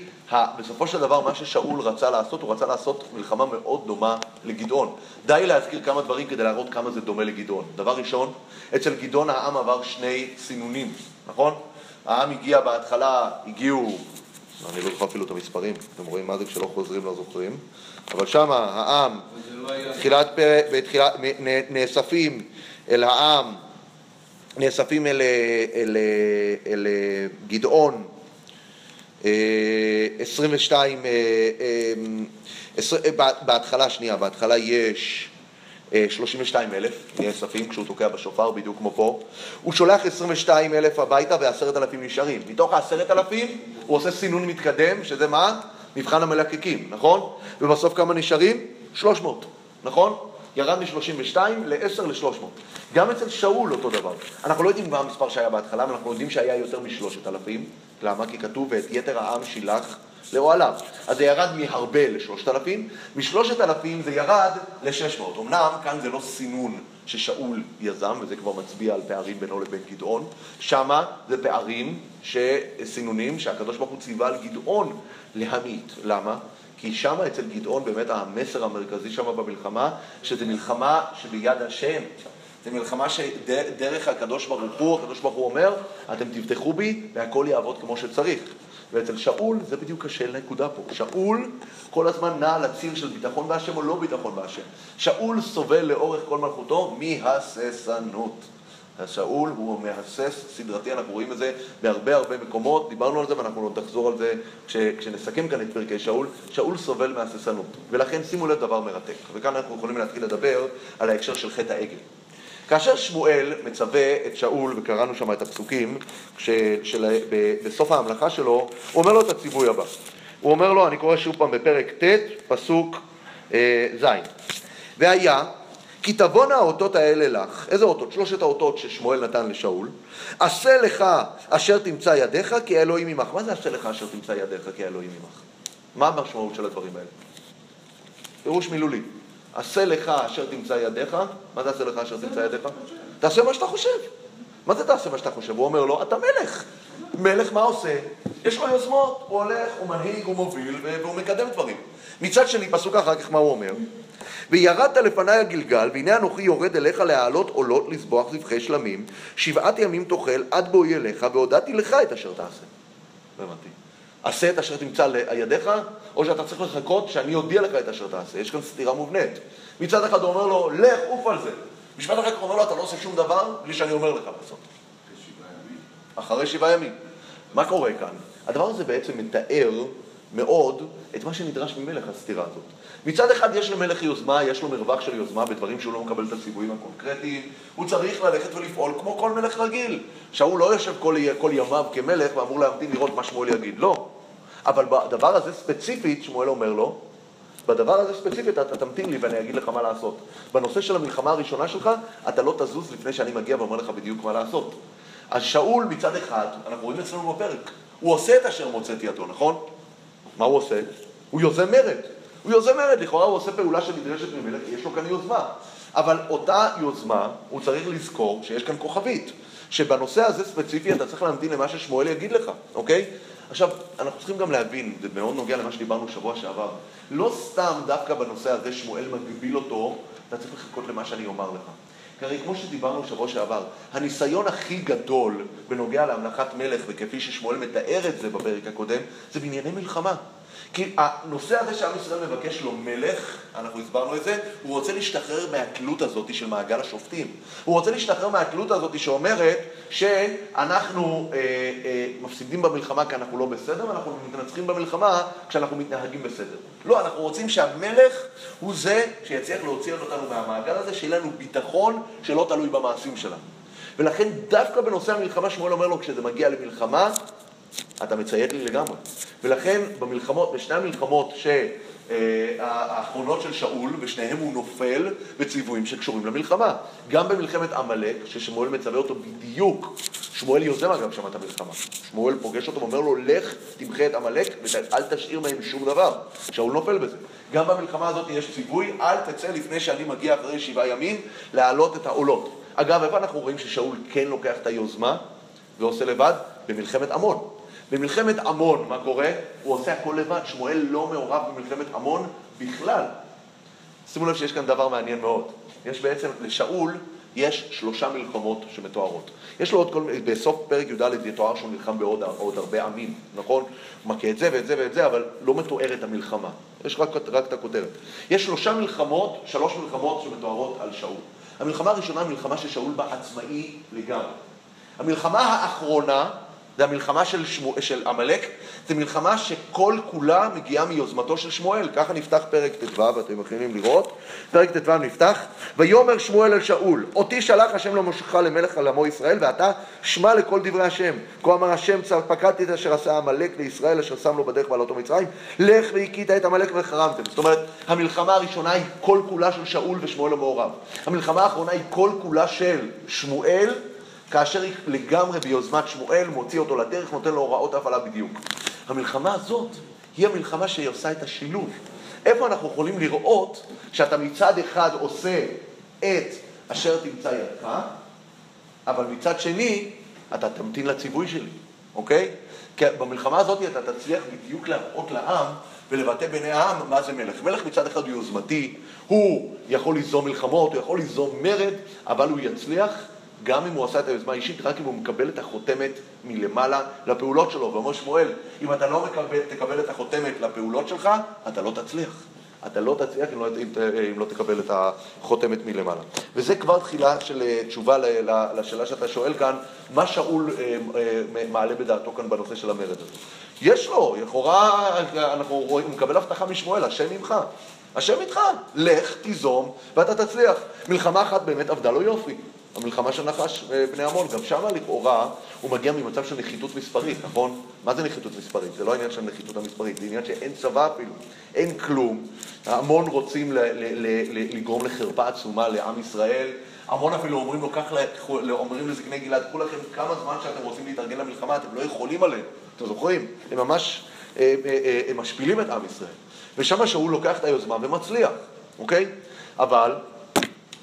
בסופו של דבר מה ששאול רצה לעשות, הוא רצה לעשות מלחמה מאוד דומה לגדעון. די להזכיר כמה דברים כדי להראות כמה זה דומה לגדעון. דבר ראשון, אצל גדעון העם עבר שני סינונים, נכון? העם הגיע בהתחלה, הגיעו, אני לא זוכר אפילו את המספרים, אתם רואים מה זה כשלא חוזרים לא זוכרים, אבל שם העם, בתחילת פרק, בתחילת, נאספים אל העם, נאספים אל, אל, אל, אל גדעון, 22, אה, אה, אה, בהתחלה, שנייה, בהתחלה יש 32 אלף נאספים כשהוא תוקע בשופר, בדיוק כמו פה. הוא שולח 22 אלף הביתה ועשרת אלפים נשארים. מתוך העשרת אלפים הוא עושה סינון מתקדם, שזה מה? מבחן המלקקים, נכון? ובסוף כמה נשארים? 300, נכון? ירד מ-32 ל-10 ל-300. גם אצל שאול אותו דבר. אנחנו לא יודעים מה המספר שהיה בהתחלה, אבל אנחנו יודעים שהיה יותר משלושת אלפים. למה? כי כתוב ואת יתר העם שילח לאוהליו. אז זה ירד מהרבה לשלושת אלפים, משלושת אלפים זה ירד לשש מאות. אמנם כאן זה לא סינון ששאול יזם, וזה כבר מצביע על פערים בינו לבין גדעון, שמה זה פערים, סינונים, שהקדוש ברוך הוא ציווה על גדעון להמית. למה? כי שם אצל גדעון באמת המסר המרכזי שם במלחמה, שזה מלחמה שביד השם. זה מלחמה שדרך הקדוש ברוך הוא, הקדוש ברוך הוא אומר, אתם תבטחו בי והכל יעבוד כמו שצריך. ואצל שאול זה בדיוק השאל נקודה פה. שאול כל הזמן נע על הציר של ביטחון בהשם או לא ביטחון בהשם. שאול סובל לאורך כל מלכותו מהססנות. שאול הוא מהסס סדרתי, אנחנו רואים את זה בהרבה הרבה מקומות, דיברנו על זה ואנחנו עוד נחזור על זה כש, כשנסכם כאן את פרקי שאול, שאול סובל מהססנות, ולכן שימו לב דבר מרתק, וכאן אנחנו יכולים להתחיל לדבר על ההקשר של חטא העגל. כאשר שמואל מצווה את שאול, וקראנו שם את הפסוקים, של, בסוף ההמלכה שלו, הוא אומר לו את הציווי הבא. הוא אומר לו, אני קורא שוב פעם בפרק ט', פסוק אה, ז', והיה כי תבואנה האותות האלה לך, איזה אותות? שלושת האותות ששמואל נתן לשאול, עשה לך אשר תמצא ידיך כי האלוהים עמך. מה זה עשה לך אשר תמצא ידיך כי האלוהים עמך? מה המשמעות של הדברים האלה? פירוש מילולי. עשה לך אשר תמצא ידיך, מה זה עשה לך אשר תמצא ידיך? תעשה מה שאתה חושב. מה זה תעשה מה שאתה חושב? הוא אומר לו, אתה מלך. מלך מה עושה? יש לו יוזמות, הוא הולך, הוא מנהיג, הוא מוביל, והוא מקדם דברים. מצד שני, פסוק אחר כך מה הוא אומר? וירדת לפניי הגלגל, והנה אנוכי יורד אליך להעלות עולות לזבוח זבחי שלמים, שבעת ימים תאכל עד בואי אליך, והודעתי לך את אשר תעשה. לא הבנתי. עשה את אשר תמצא לידיך, או שאתה צריך לחכות שאני אודיע לך את אשר תעשה. יש כאן סתירה מובנית. מצד אחד הוא אומר לו, לך, עוף על זה. משפט אחר כך אומר לו, אתה לא עושה שום דבר בלי שאני אומר לך לעשות. אחרי שבעה ימים. מה קורה כאן? הדבר הזה בעצם מתאר מאוד את מה שנדרש ממלך, הסתירה הזאת. מצד אחד יש למלך יוזמה, יש לו מרווח של יוזמה בדברים שהוא לא מקבל את הציוויים הקונקרטיים, הוא צריך ללכת ולפעול כמו כל מלך רגיל. שאול לא יושב כל, כל ימיו כמלך ואמור להמתין לראות מה שמואל יגיד, לא. אבל בדבר הזה ספציפית, שמואל אומר לו, בדבר הזה ספציפית אתה תמתין לי ואני אגיד לך מה לעשות. בנושא של המלחמה הראשונה שלך, אתה לא תזוז לפני שאני מגיע ואומר לך בדיוק מה לעשות. אז שאול מצד אחד, אנחנו רואים אצלנו בפרק, הוא עושה את אשר מוצאת ידו, נכון? מה הוא עושה? הוא יוזם מרד. הוא יוזם מרד, לכאורה הוא עושה פעולה שנדרשת ממלך, כי יש לו כאן יוזמה. אבל אותה יוזמה, הוא צריך לזכור שיש כאן כוכבית, שבנושא הזה ספציפי אתה צריך להמתין למה ששמואל יגיד לך, אוקיי? עכשיו, אנחנו צריכים גם להבין, זה מאוד נוגע למה שדיברנו שבוע שעבר, לא סתם דווקא בנושא הזה שמואל מגביל אותו, אתה צריך לחכות למה שאני אומר לך. כי הרי כמו שדיברנו שבוע שעבר, הניסיון הכי גדול בנוגע להמלכת מלך, וכפי ששמואל מתאר את זה בפרק הקודם, זה בענייני מלחמה. כי הנושא הזה שעם ישראל מבקש לו מלך, אנחנו הסברנו את זה, הוא רוצה להשתחרר מהתלות הזאת של מעגל השופטים. הוא רוצה להשתחרר מהתלות הזאת שאומרת שאנחנו אה, אה, מפסידים במלחמה כי אנחנו לא בסדר, ואנחנו מתנצחים במלחמה כשאנחנו מתנהגים בסדר. לא, אנחנו רוצים שהמלך הוא זה שיצליח להוציא אותנו מהמעגל הזה, שיהיה לנו ביטחון שלא תלוי במעשים שלנו. ולכן דווקא בנושא המלחמה שמואל אומר לו, כשזה מגיע למלחמה, אתה מציית לי לגמרי. ולכן במלחמות, בשני המלחמות ש... האחרונות של שאול, ושניהם הוא נופל בציוויים שקשורים למלחמה. גם במלחמת עמלק, ששמואל מצווה אותו בדיוק, שמואל יוזם אגב שם את המלחמה. שמואל פוגש אותו ואומר לו, לך תמחה את עמלק ואל תשאיר מהם שום דבר. שאול נופל בזה. גם במלחמה הזאת יש ציווי, אל תצא לפני שאני מגיע אחרי שבעה ימים להעלות את העולות. אגב, איפה אנחנו רואים ששאול כן לוקח את היוזמה ועושה לבד? במלחמת עמון. במלחמת עמון, מה קורה? הוא עושה הכל לבד, שמואל לא מעורב במלחמת עמון בכלל. שימו לב שיש כאן דבר מעניין מאוד. יש בעצם, לשאול יש שלושה מלחמות שמתוארות. יש לו עוד כל מיני, בסוף פרק י"ד יתואר שהוא נלחם בעוד עוד הרבה עמים, נכון? הוא מכה את זה ואת זה ואת זה, אבל לא מתוארת המלחמה. יש רק, רק את הכותרת. יש שלושה מלחמות, שלוש מלחמות שמתוארות על שאול. המלחמה הראשונה היא מלחמה ששאול בה עצמאי לגמרי. המלחמה האחרונה זה המלחמה של, שמו, של עמלק, זה מלחמה שכל כולה מגיעה מיוזמתו של שמואל. ככה נפתח פרק ט"ו, אתם יכולים לראות. פרק ט"ו נפתח, ויאמר שמואל אל שאול, אותי שלח השם למושך למלך על עמו ישראל, ואתה שמע לכל דברי השם. כה אמר השם, פקדתי את אשר עשה עמלק לישראל, אשר שם לו בדרך בעלותו מצרים, לך והכית את עמלק וחרמתם. זאת אומרת, המלחמה הראשונה היא כל כולה של שאול ושמואל המעורב. המלחמה האחרונה היא כל כולה של שמואל כאשר היא לגמרי ביוזמת שמואל, מוציא אותו לדרך, נותן לו הוראות הפעלה בדיוק. המלחמה הזאת היא המלחמה שהיא עושה את השילוב. איפה אנחנו יכולים לראות שאתה מצד אחד עושה את אשר תמצא ידך, אבל מצד שני אתה תמתין לציווי שלי, אוקיי? כי במלחמה הזאת אתה תצליח בדיוק להראות לעם ולבטא בעיני העם מה זה מלך. מלך מצד אחד הוא יוזמתי, הוא יכול ליזום מלחמות, הוא יכול ליזום מרד, אבל הוא יצליח גם אם הוא עשה את היוזמה האישית, רק אם הוא מקבל את החותמת מלמעלה לפעולות שלו. ואומר שמואל, אם אתה לא מקבל, תקבל את החותמת לפעולות שלך, אתה לא תצליח. אתה לא תצליח אם לא, אם, אם לא תקבל את החותמת מלמעלה. וזה כבר תחילה של אה, תשובה לשאלה שאתה שואל כאן, מה שאול אה, אה, מעלה בדעתו כאן בנושא של המרד הזה. יש לו, לכאורה אנחנו רואים, הוא מקבל הבטחה משמואל, השם עמך. השם איתך, לך, תיזום, ואתה תצליח. מלחמה אחת באמת עבדה לו יופי. המלחמה של נחש אה, בני עמון, גם שמה לכאורה הוא מגיע ממצב של נחיתות מספרית, נכון? מה זה נחיתות מספרית? זה לא עניין של נחיתות המספרית, זה עניין שאין צבא אפילו, אין כלום. המון רוצים ל- ל- ל- לגרום לחרפה עצומה לעם ישראל. המון אפילו אומרים לו, כך אומרים לזקני גלעד, קחו לכם כמה זמן שאתם רוצים להתארגן למלחמה, אתם לא יכולים עליהם. אתם זוכרים? הם ממש, אה, אה, הם משפילים את עם ישראל. ושם שאול לוקח את היוזמה ומצליח, אוקיי? אבל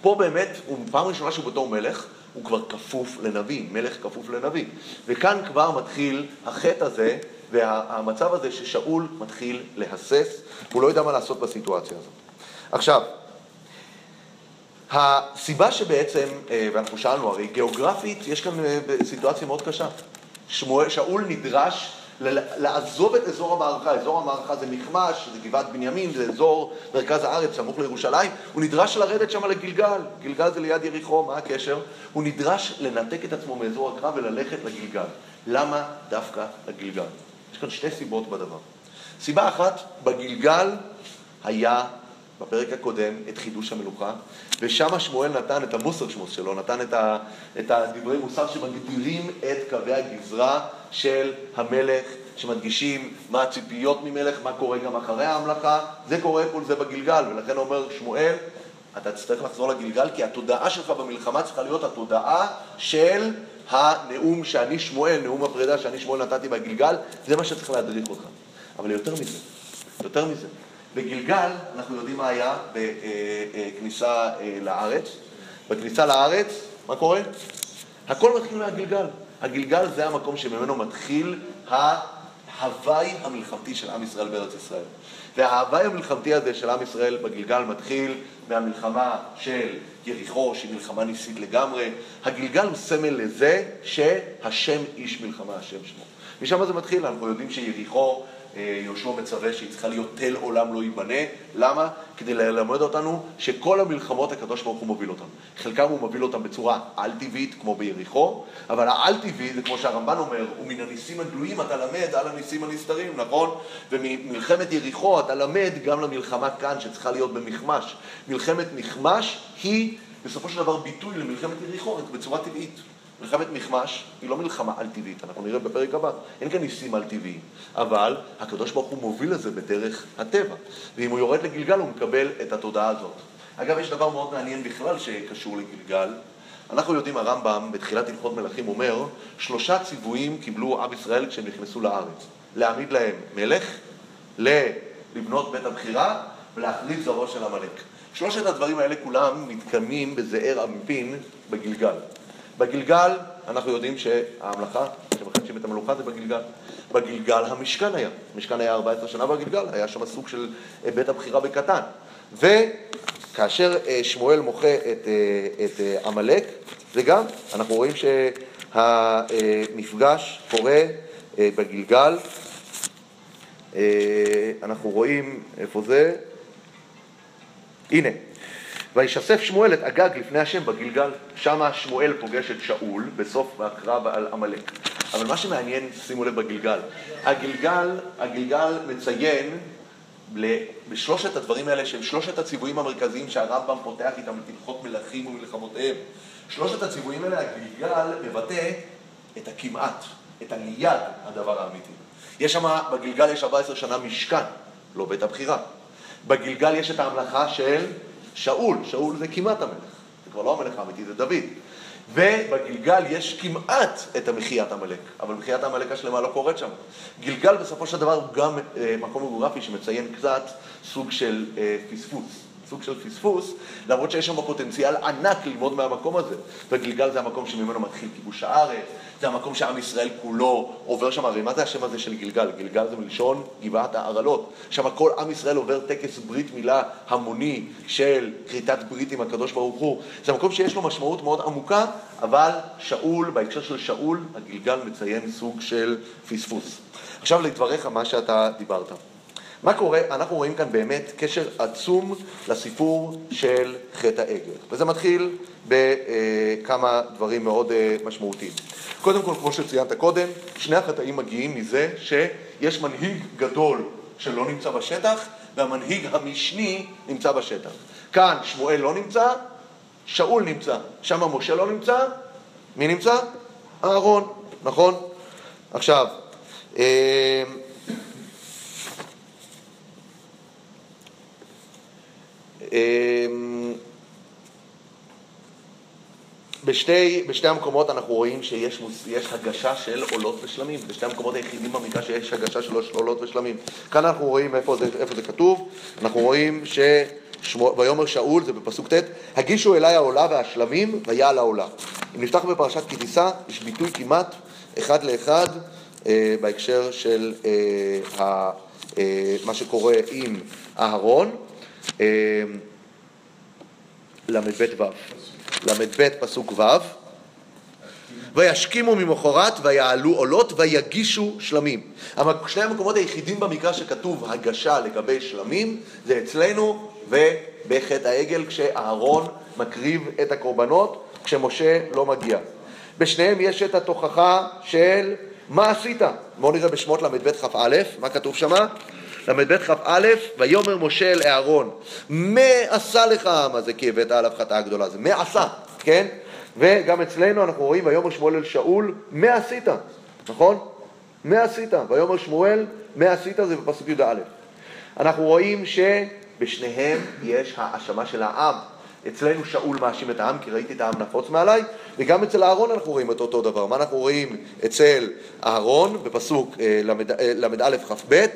פה באמת, הוא פעם ראשונה שהוא בתור מלך, הוא כבר כפוף לנביא, מלך כפוף לנביא. וכאן כבר מתחיל החטא הזה והמצב הזה ששאול מתחיל להסס, הוא לא יודע מה לעשות בסיטואציה הזאת. עכשיו, הסיבה שבעצם, אה, ואנחנו שאלנו, הרי גיאוגרפית יש כאן אה, סיטואציה מאוד קשה. שמואל, שאול נדרש לעזוב את אזור המערכה, אזור המערכה זה מכמש, זה גבעת בנימין, זה אזור מרכז הארץ, סמוך לירושלים, הוא נדרש לרדת שם לגלגל, גלגל זה ליד יריחו, מה הקשר? הוא נדרש לנתק את עצמו מאזור הקרב וללכת לגלגל. למה דווקא לגלגל? יש כאן שתי סיבות בדבר. סיבה אחת, בגלגל היה בפרק הקודם את חידוש המלוכה, ושם שמואל נתן את המוסר שמוס שלו, נתן את, ה, את הדברי מוסר שמגדירים את קווי הגזרה של המלך, שמדגישים מה הציפיות ממלך, מה קורה גם אחרי ההמלכה, זה קורה כל זה בגלגל, ולכן אומר שמואל, אתה תצטרך לחזור לגלגל, כי התודעה שלך במלחמה צריכה להיות התודעה של הנאום שאני שמואל, נאום הפרידה שאני שמואל נתתי בגלגל, זה מה שצריך להדריך אותך. אבל יותר מזה, יותר מזה, בגלגל, אנחנו יודעים מה היה בכניסה אה, אה, לארץ. בכניסה לארץ, מה קורה? הכל מתחיל מהגלגל. הגלגל זה המקום שממנו מתחיל ההוואי המלחמתי של עם ישראל בארץ ישראל. וההוואי המלחמתי הזה של עם ישראל בגלגל מתחיל מהמלחמה של יריחו, שהיא מלחמה ניסית לגמרי. הגלגל הוא סמל לזה שהשם איש מלחמה, השם שמו. משם זה מתחיל, אנחנו יודעים שיריחו אה, יהושע מצווה שהיא צריכה להיות תל עולם לא ייבנה. למה? כדי ללמד אותנו שכל המלחמות הקדוש ברוך הוא מוביל אותן. חלקם הוא מוביל אותן בצורה על-טבעית, כמו ביריחו, אבל העל-טבעי זה כמו שהרמב"ן אומר, ומן הניסים הגלויים אתה למד על הניסים הנסתרים, נכון? וממלחמת יריחו אתה למד גם למלחמה כאן שצריכה להיות במכמש. מלחמת מכמש היא בסופו של דבר ביטוי למלחמת יריחו בצורה טבעית. מלחמת מכמש היא לא מלחמה על-טבעית, אנחנו נראה בפרק הבא. אין כאן ניסים על-טבעיים, אבל הקדוש ברוך הוא מוביל את זה בדרך הטבע. ואם הוא יורד לגלגל הוא מקבל את התודעה הזאת. אגב, יש דבר מאוד מעניין בכלל שקשור לגלגל. אנחנו יודעים, הרמב"ם בתחילת הלכות מלכים אומר, שלושה ציוויים קיבלו עם ישראל כשהם נכנסו לארץ. להעמיד להם מלך, לבנות בית הבחירה ולהחליף זרעו של עמלק. שלושת הדברים האלה כולם מתקיימים בזעיר אנפין בגלגל. בגלגל אנחנו יודעים שההמלכה, שמחדשים את המלוכה זה בגלגל. בגלגל המשכן היה. המשכן היה 14 שנה בגלגל, היה שם סוג של אה, בית הבחירה בקטן. וכאשר אה, שמואל מוחה את, אה, את עמלק, זה גם, אנחנו רואים שהמפגש קורה בגלגל. אנחנו רואים, איפה זה? הנה, וישסף שמואל את אגג לפני השם בגלגל. שמה שמואל פוגש את שאול בסוף הקרב על עמלק. אבל מה שמעניין, שימו לב בגלגל, הגלגל, הגלגל מציין בשלושת הדברים האלה, שהם שלושת הציוויים המרכזיים שהרמב"ם פותח איתם הלכות מלכים ומלחמותיהם. שלושת הציוויים האלה, הגלגל מבטא את הכמעט, את הליד הדבר האמיתי. יש שם, בגלגל יש 14 שנה משכן, לא בית הבחירה. בגלגל יש את ההמלכה של שאול, שאול זה כמעט המלך, זה כבר לא המלך האמיתי, זה דוד. ובגלגל יש כמעט את המחיית עמלק, אבל מחיית עמלק השלמה לא קורית שם. גלגל בסופו של דבר הוא גם אה, מקום גיאוגרפי שמציין קצת סוג של אה, פספוס. סוג של פספוס, למרות שיש שם פוטנציאל ענק ללמוד מהמקום הזה. וגלגל זה המקום שממנו מתחיל כיבוש הארץ, זה המקום שעם ישראל כולו עובר שם, הרי מה זה השם הזה של גלגל? גלגל זה מלשון גבעת ההרעלות. שם כל עם ישראל עובר טקס ברית מילה המוני של כריתת ברית עם הקדוש ברוך הוא. זה מקום שיש לו משמעות מאוד עמוקה, אבל שאול, בהקשר של שאול, הגלגל מציין סוג של פספוס. עכשיו לדבריך, מה שאתה דיברת. מה קורה? אנחנו רואים כאן באמת קשר עצום לסיפור של חטא העגל. וזה מתחיל בכמה דברים מאוד אה, משמעותיים. קודם כל, כמו שציינת קודם, שני החטאים מגיעים מזה שיש מנהיג גדול שלא נמצא בשטח, והמנהיג המשני נמצא בשטח. כאן שמואל לא נמצא, שאול נמצא. שם משה לא נמצא, מי נמצא? אהרון, נכון? עכשיו, אה, אמ, בשתי, בשתי המקומות אנחנו רואים שיש יש הגשה של עולות ושלמים, בשתי המקומות היחידים במקרא שיש הגשה של עולות ושלמים. כאן אנחנו רואים איפה זה, איפה זה כתוב, אנחנו רואים ש... ויאמר שאול, זה בפסוק ט', הגישו אליי העולה והשלמים ויעל העולה. אם נפתח בפרשת כי יש ביטוי כמעט אחד לאחד אה, בהקשר של אה, ה, אה, מה שקורה עם אהרון. אה, ל"ב ו', ל"ב פסוק ו', וישכימו ממחרת ויעלו עולות ויגישו שלמים. שני המקומות היחידים במקרא שכתוב הגשה לגבי שלמים זה אצלנו ובחטא העגל כשאהרון מקריב את הקורבנות כשמשה לא מגיע. בשניהם יש את התוכחה של מה עשית. בואו נראה בשמות ל"ב כ"א, מה כתוב שמה? ל"ב כ"א, ויאמר משה אל אהרון, מה עשה לך העם הזה כי הבאת עליו חטאה גדולה? זה מה עשה, כן? וגם אצלנו אנחנו רואים, ויאמר שמואל אל שאול, מה עשית? נכון? מה עשית? ויאמר שמואל, מה עשית? זה בפסוק י"א. אנחנו רואים שבשניהם יש האשמה של העם. אצלנו שאול מאשים את העם, כי ראיתי את העם נפוץ מעליי, וגם אצל אהרון אנחנו רואים את אותו דבר. מה אנחנו רואים אצל אהרון, בפסוק אה, למד- אה, ל"א כ"ב?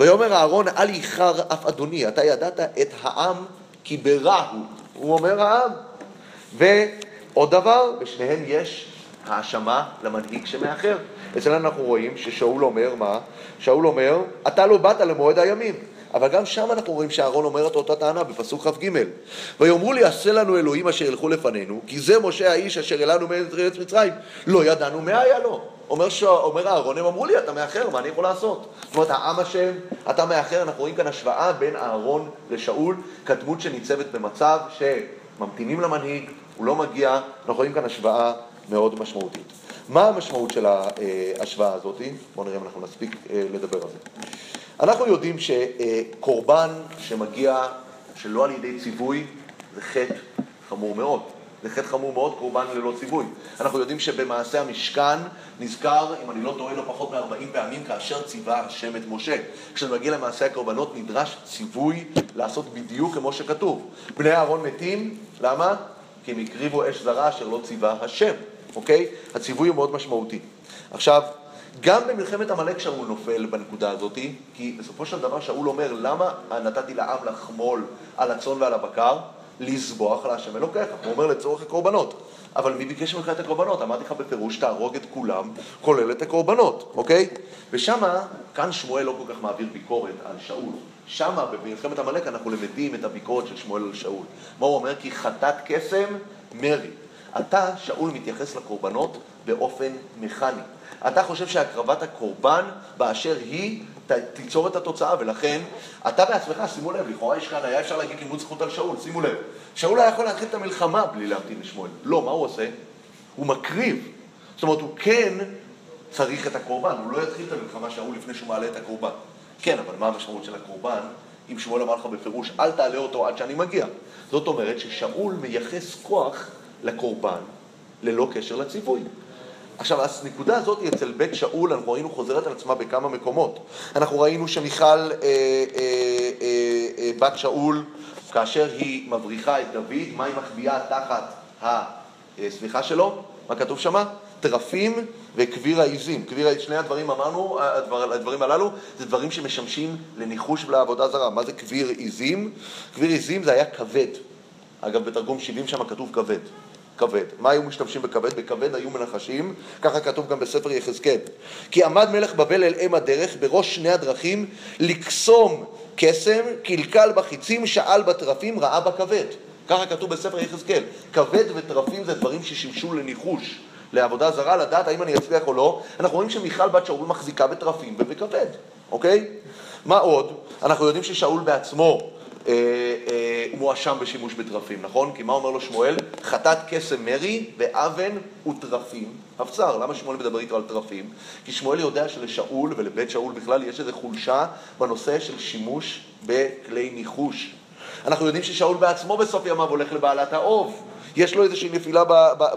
ויאמר אהרון, אל ייחר אף אדוני, אתה ידעת את העם כי ברע הוא. הוא אומר העם. ועוד דבר, בשניהם יש האשמה למנהיג שמאחר. אצלנו אנחנו רואים ששאול אומר מה? שאול אומר, אתה לא באת למועד הימים. אבל גם שם אנחנו רואים שאהרון אומר את אותה טענה בפסוק כ"ג. ויאמרו לי, עשה לנו אלוהים אשר ילכו לפנינו, כי זה משה האיש אשר העלנו מארץ מצרים. לא ידענו מה היה לו. אומר, ש... אומר אהרון, הם אמרו לי, אתה מאחר, מה אני יכול לעשות? זאת אומרת, העם אשם, אתה מאחר, אנחנו רואים כאן השוואה בין אהרון לשאול, כדמות שניצבת במצב שממתינים למנהיג, הוא לא מגיע, אנחנו רואים כאן השוואה מאוד משמעותית. מה המשמעות של ההשוואה הזאת? בואו נראה אם אנחנו נספיק אה, לדבר על זה. אנחנו יודעים שקורבן שמגיע שלא על ידי ציווי זה חטא חמור מאוד. זה חטא חמור מאוד, קורבן ללא ציווי. אנחנו יודעים שבמעשה המשכן נזכר, אם אני לא טועה, לא פחות מ-40 פעמים כאשר ציווה השם את משה. כשזה מגיע למעשה הקורבנות נדרש ציווי לעשות בדיוק כמו שכתוב. בני אהרון מתים, למה? כי הם הקריבו אש זרה אשר לא ציווה השם, אוקיי? הציווי הוא מאוד משמעותי. עכשיו, גם במלחמת עמלק שאול נופל בנקודה הזאת, כי בסופו של דבר שאול אומר, למה נתתי לעם לחמול על הצאן ועל הבקר? לזבוח להשם אלוקיך. הוא אומר לצורך הקורבנות. אבל מי ביקש ממך את הקורבנות? אמרתי לך בפירוש, תהרוג את כולם, כולל את הקורבנות, אוקיי? ושמה, כאן שמואל לא כל כך מעביר ביקורת על שאול. שמה, במלחמת עמלק, אנחנו למדים את הביקורת של שמואל על שאול. מה הוא אומר? כי חטאת קסם מרי. אתה, שאול, מתייחס לקורבנות באופן מכני. אתה חושב שהקרבת הקורבן באשר היא ת, תיצור את התוצאה, ולכן אתה בעצמך, שימו לב, לכאורה יש כאן, היה אפשר להגיד לימוד זכות על שאול, שימו לב. שאול היה יכול להתחיל את המלחמה בלי להמתין לשמואל. לא, מה הוא עושה? הוא מקריב. זאת אומרת, הוא כן צריך את הקורבן, הוא לא יתחיל את המלחמה שאול לפני שהוא מעלה את הקורבן. כן, אבל מה המשמעות של הקורבן? אם שמואל אמר לך בפירוש, אל תעלה אותו עד שאני מגיע. זאת אומרת ששאול מייחס כוח לקורבן ללא קשר לציווי. עכשיו, הנקודה הזאת אצל בית שאול, אנחנו ראינו חוזרת על עצמה בכמה מקומות. אנחנו ראינו שמיכל, אה, אה, אה, אה, בת שאול, כאשר היא מבריחה את דוד, מה היא מחביאה תחת השמיכה שלו? מה כתוב שמה? תרפים וכביר העיזים. כביר שני הדברים אמרנו, הדבר, הדברים הללו, זה דברים שמשמשים לניחוש ולעבודה זרה. מה זה כביר עיזים? כביר עיזים זה היה כבד. אגב, בתרגום 70 שם כתוב כבד. כבד. מה היו משתמשים בכבד? בכבד היו מנחשים, ככה כתוב גם בספר יחזקאל. כי עמד מלך בבל אל אם הדרך, בראש שני הדרכים, לקסום קסם, קלקל בחיצים, שאל בטרפים, ראה בכבד. ככה כתוב בספר יחזקאל. כבד וטרפים זה דברים ששימשו לניחוש, לעבודה זרה, לדעת האם אני אצליח או לא. אנחנו רואים שמיכל בת שאול מחזיקה בטרפים ובכבד, אוקיי? מה עוד? אנחנו יודעים ששאול בעצמו מואשם בשימוש בטרפים, נכון? כי מה אומר לו שמואל? חטאת קסם מרי באבן וטרפים הבצר. למה שמואל מדבר איתו על טרפים? כי שמואל יודע שלשאול ולבית שאול בכלל יש איזו חולשה בנושא של שימוש בכלי ניחוש. אנחנו יודעים ששאול בעצמו בסוף ימיו הולך לבעלת האוב. יש לו איזושהי נפילה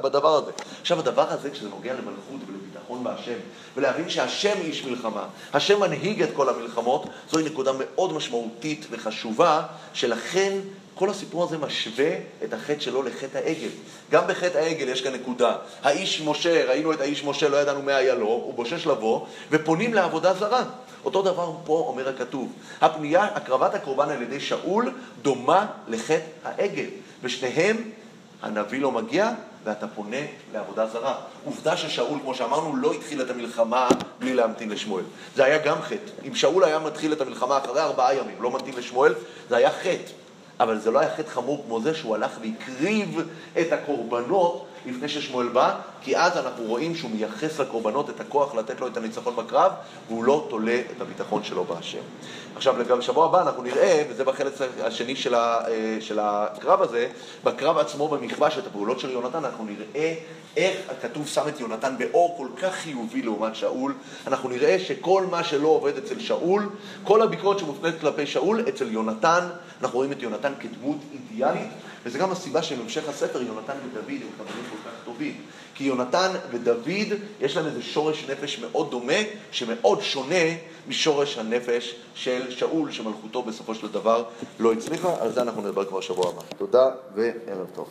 בדבר הזה. עכשיו, הדבר הזה, כשזה נוגע למלכות ולביטחון, הביטחון בהשם, ולהבין שהשם איש מלחמה, השם מנהיג את כל המלחמות, זוהי נקודה מאוד משמעותית וחשובה, שלכן כל הסיפור הזה משווה את החטא שלו לחטא העגל. גם בחטא העגל יש כאן נקודה. האיש משה, ראינו את האיש משה, לא ידענו מה היה לו, הוא בושש לבוא, ופונים לעבודה זרה. אותו דבר פה אומר הכתוב. הפנייה, הקרבת הקורבן על ידי שאול, דומה לחטא העגל. ושניהם, הנביא לא מגיע, ואתה פונה לעבודה זרה. עובדה ששאול, כמו שאמרנו, לא התחיל את המלחמה בלי להמתין לשמואל. זה היה גם חטא. אם שאול היה מתחיל את המלחמה אחרי ארבעה ימים, לא ממתין לשמואל, זה היה חטא. אבל זה לא היה חטא חמור כמו זה שהוא הלך והקריב את הקורבנות לפני ששמואל בא, כי אז אנחנו רואים שהוא מייחס לקורבנות את הכוח לתת לו את הניצחון בקרב, והוא לא תולה את הביטחון שלו בהשם. עכשיו, בשבוע הבא אנחנו נראה, וזה בחלק השני של, ה, אה, של הקרב הזה, בקרב עצמו, במכבש, את הפעולות של יונתן, אנחנו נראה איך הכתוב שם את יונתן באור כל כך חיובי לעומת שאול. אנחנו נראה שכל מה שלא עובד אצל שאול, כל הביקורת שמופנית כלפי שאול, אצל יונתן, אנחנו רואים את יונתן כדמות אידיאלית. וזה גם הסיבה שבהמשך הספר יונתן ודוד הם חברים כל כך טובים. כי יונתן ודוד, יש להם איזה שורש נפש מאוד דומה, שמאוד שונה משורש הנפש של שאול, שמלכותו בסופו של דבר לא הצליחה. על זה אנחנו נדבר כבר שבוע הבא. תודה וערב טוב.